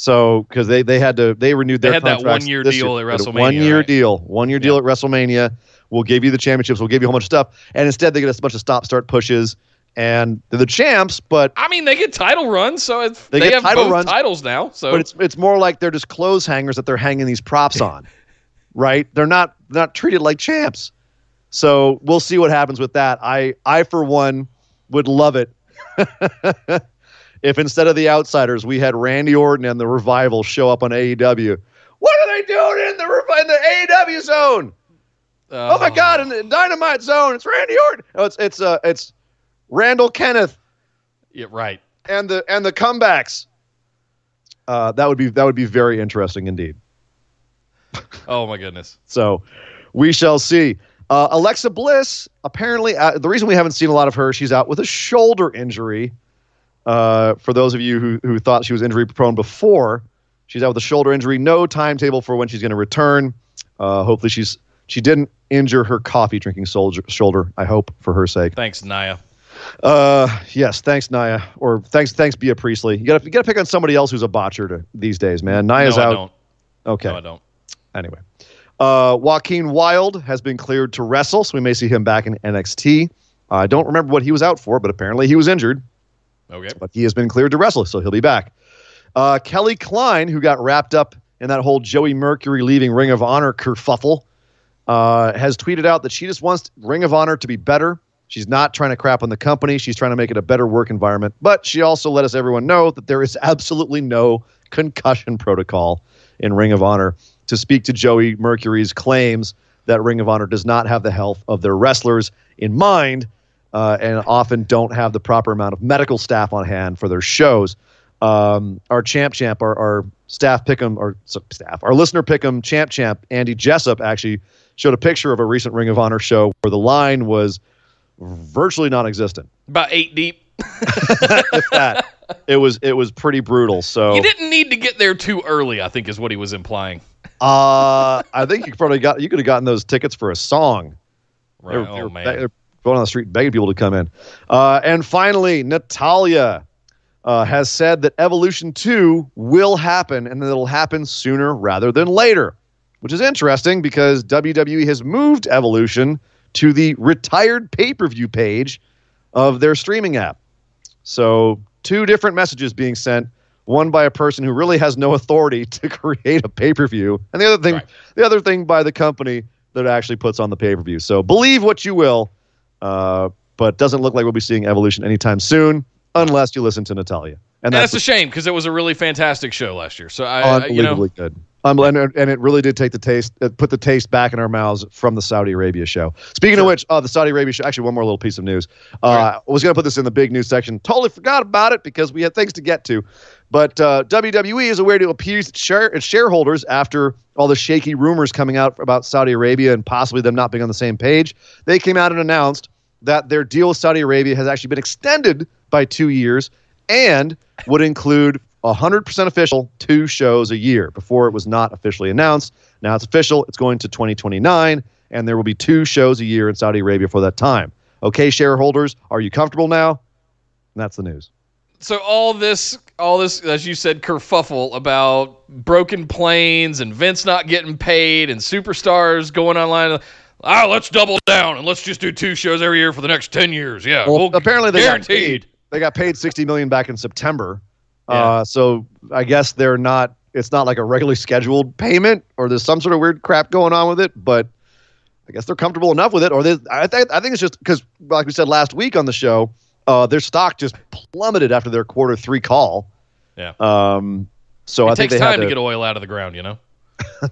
So because they they had to they renewed They their had that one-year deal year. at They WrestleMania, One year right? deal, one year deal at WrestleMania. We'll give you the championships. We'll give you a whole bunch of stuff, and instead they get a bunch of stop start pushes, and they're the champs. But I mean, they get title runs, so it's, They they, have title both runs, titles now. So but it's it's more like they're just clothes hangers that they're hanging these props on, right? They're not not treated like champs. So we'll see what happens with that. I I for one would love it if instead of the outsiders we had Randy Orton and the Revival show up on AEW. What are they doing in the in the AEW zone? Oh my God! In the Dynamite zone, it's Randy Orton. Oh, it's it's uh it's Randall Kenneth yeah, right. and the and the comebacks. Uh, that would be that would be very interesting indeed. Oh my goodness. So we shall see. Uh, Alexa Bliss apparently uh, the reason we haven't seen a lot of her, she's out with a shoulder injury. Uh, for those of you who who thought she was injury prone before, she's out with a shoulder injury. No timetable for when she's going to return. Uh, hopefully she's she didn't injure her coffee drinking soldier, shoulder. I hope for her sake. Thanks, Naya. Uh, yes, thanks Naya, or thanks thanks Bia Priestley. You got to you got to pick on somebody else who's a botcher to, these days, man. Naya's no, I out. don't. Okay. No, I don't. Anyway, uh, Joaquin Wilde has been cleared to wrestle, so we may see him back in NXT. I don't remember what he was out for, but apparently he was injured. Okay. but he has been cleared to wrestle, so he'll be back. Uh, Kelly Klein, who got wrapped up in that whole Joey Mercury leaving Ring of Honor kerfuffle, uh, has tweeted out that she just wants Ring of Honor to be better. She's not trying to crap on the company. She's trying to make it a better work environment. But she also let us everyone know that there is absolutely no concussion protocol in Ring of Honor to speak to Joey Mercury's claims that Ring of Honor does not have the health of their wrestlers in mind uh, and often don't have the proper amount of medical staff on hand for their shows. Um, our champ champ, our, our staff pick'em, or staff, our listener pick'em champ champ, Andy Jessup actually showed a picture of a recent Ring of Honor show where the line was virtually non-existent. About eight deep. if that, it was it was pretty brutal. So You didn't need to get there too early, I think is what he was implying. uh, I think you probably got you could have gotten those tickets for a song. Right. They were- they oh, man. they're going on the street begging people to come in. Uh, and finally, Natalya uh, has said that Evolution 2 will happen and that it'll happen sooner rather than later, which is interesting because WWE has moved Evolution to the retired pay per view page of their streaming app. So, two different messages being sent. One by a person who really has no authority to create a pay per view, and the other thing, Right. the other thing by the company that actually puts on the pay per view. So believe what you will, uh, but doesn't look like we'll be seeing Evolution anytime soon, unless you listen to Natalya. And And that's a shame because it was a really fantastic show last year. So I, I you know, unbelievably good. Um, and, and it really did take the taste, uh, put the taste back in our mouths from the Saudi Arabia show. Speaking of which, uh, the Saudi Arabia show. Actually, one more little piece of news. Uh, I was going to put this in the big news section. Totally forgot about it because we had things to get to. But uh, WWE is aware to appease its shareholders after all the shaky rumors coming out about Saudi Arabia and possibly them not being on the same page. They came out and announced that their deal with Saudi Arabia has actually been extended by two years and would include 100% official two shows a year. Before it was not officially announced. Now it's official. It's going to 2029, and there will be two shows a year in Saudi Arabia for that time. Okay, shareholders, are you comfortable now? And that's the news. So all this, all this, as you said, kerfuffle about broken planes and Vince not getting paid and superstars going online. Ah, let's double down and let's just do two shows every year for the next ten years. Yeah, Well, we'll- apparently they got paid. They got paid 60 million back in September. Uh, so I guess they're not. It's not like a regularly scheduled payment, or there's some sort of weird crap going on with it. But I guess they're comfortable enough with it. Or they, I, th- I think it's just because, like we said last week on the show, uh, their stock just plummeted after their quarter three call. Yeah. Um. So it I think takes they had time to, to get oil out of the ground, you know.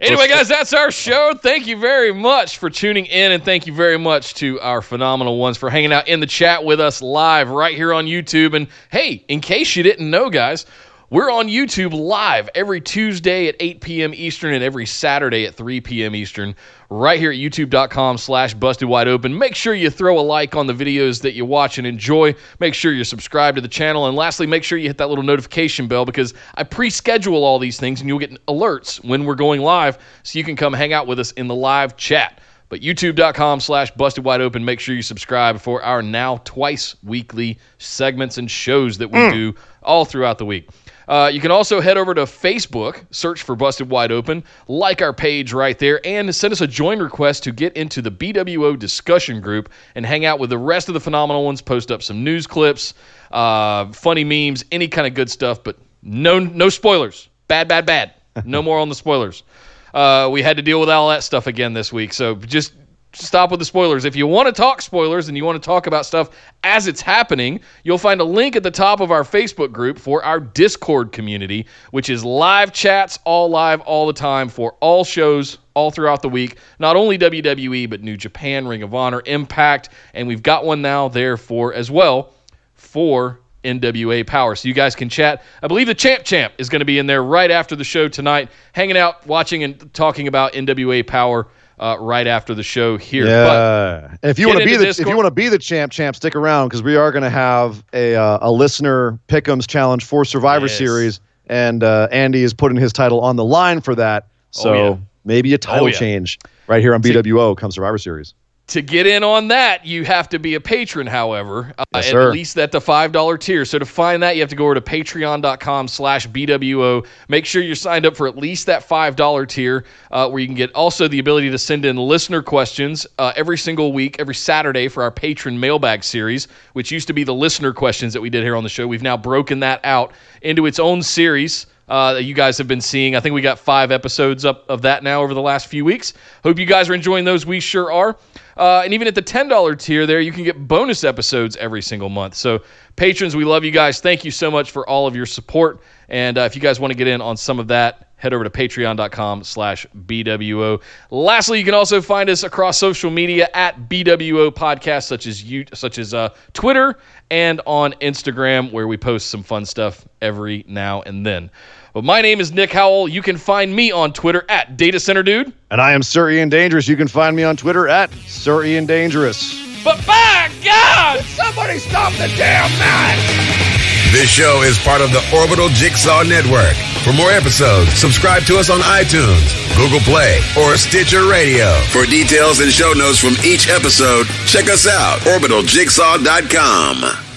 anyway, guys, that's our show. Thank you very much for tuning in, and thank you very much to our phenomenal ones for hanging out in the chat with us live right here on YouTube. And hey, in case you didn't know, guys. We're on YouTube live every Tuesday at 8 p.m. Eastern and every Saturday at 3 p.m. Eastern, right here at youtube.com slash busted wide open. Make sure you throw a like on the videos that you watch and enjoy. Make sure you're subscribed to the channel. And lastly, make sure you hit that little notification bell because I pre schedule all these things and you'll get alerts when we're going live so you can come hang out with us in the live chat. But youtube.com slash busted wide open. Make sure you subscribe for our now twice weekly segments and shows that we mm. do all throughout the week. Uh, you can also head over to Facebook, search for Busted Wide Open, like our page right there, and send us a join request to get into the BWO discussion group and hang out with the rest of the phenomenal ones. Post up some news clips, uh, funny memes, any kind of good stuff, but no no spoilers. Bad, bad, bad. No more on the spoilers. Uh, we had to deal with all that stuff again this week, so just stop with the spoilers. If you want to talk spoilers and you want to talk about stuff as it's happening, you'll find a link at the top of our Facebook group for our Discord community, which is live chats, all live, all the time for all shows all throughout the week. Not only WWE, but New Japan, Ring of Honor, Impact, and we've got one now there for as well for NWA Power. So you guys can chat. I believe the Champ Champ is going to be in there right after the show tonight, hanging out, watching, and talking about NWA Power uh, right after the show here. Yeah. And if you want to be the if you want to be the champ, champ, stick around because we are going to have a uh, a listener pick'ems challenge for Survivor Yes. Series, and uh, Andy is putting his title on the line for that. So Oh, yeah. maybe a title Oh, yeah. change right here on See- BWO come Survivor Series. To get in on that, you have to be a patron, however, uh, Yes, at least at the $5 tier. So to find that, you have to go over to patreon.com slash BWO. Make sure you're signed up for at least that $5 tier, uh, where you can get also the ability to send in listener questions uh, every single week, every Saturday for our patron mailbag series, which used to be the listener questions that we did here on the show. We've now broken that out into its own series uh, that you guys have been seeing. I think we got five episodes up of that now over the last few weeks. Hope you guys are enjoying those. We sure are. Uh, and even at the $10 tier there, you can get bonus episodes every single month. So, patrons, we love you guys. Thank you so much for all of your support. And uh, if you guys want to get in on some of that, head over to patreon.com slash BWO. Lastly, you can also find us across social media at BWO Podcast, such as you, such as uh, Twitter and on Instagram, where we post some fun stuff every now and then. But my name is Nick Howell. You can find me on Twitter at Data Center Dude. And I am Sir Ian Dangerous. You can find me on Twitter at Sir Ian Dangerous. But by God, somebody stop the damn match! This show is part of the Orbital Jigsaw Network. For more episodes, subscribe to us on iTunes, Google Play, or Stitcher Radio. For details and show notes from each episode, check us out, orbitaljigsaw.com.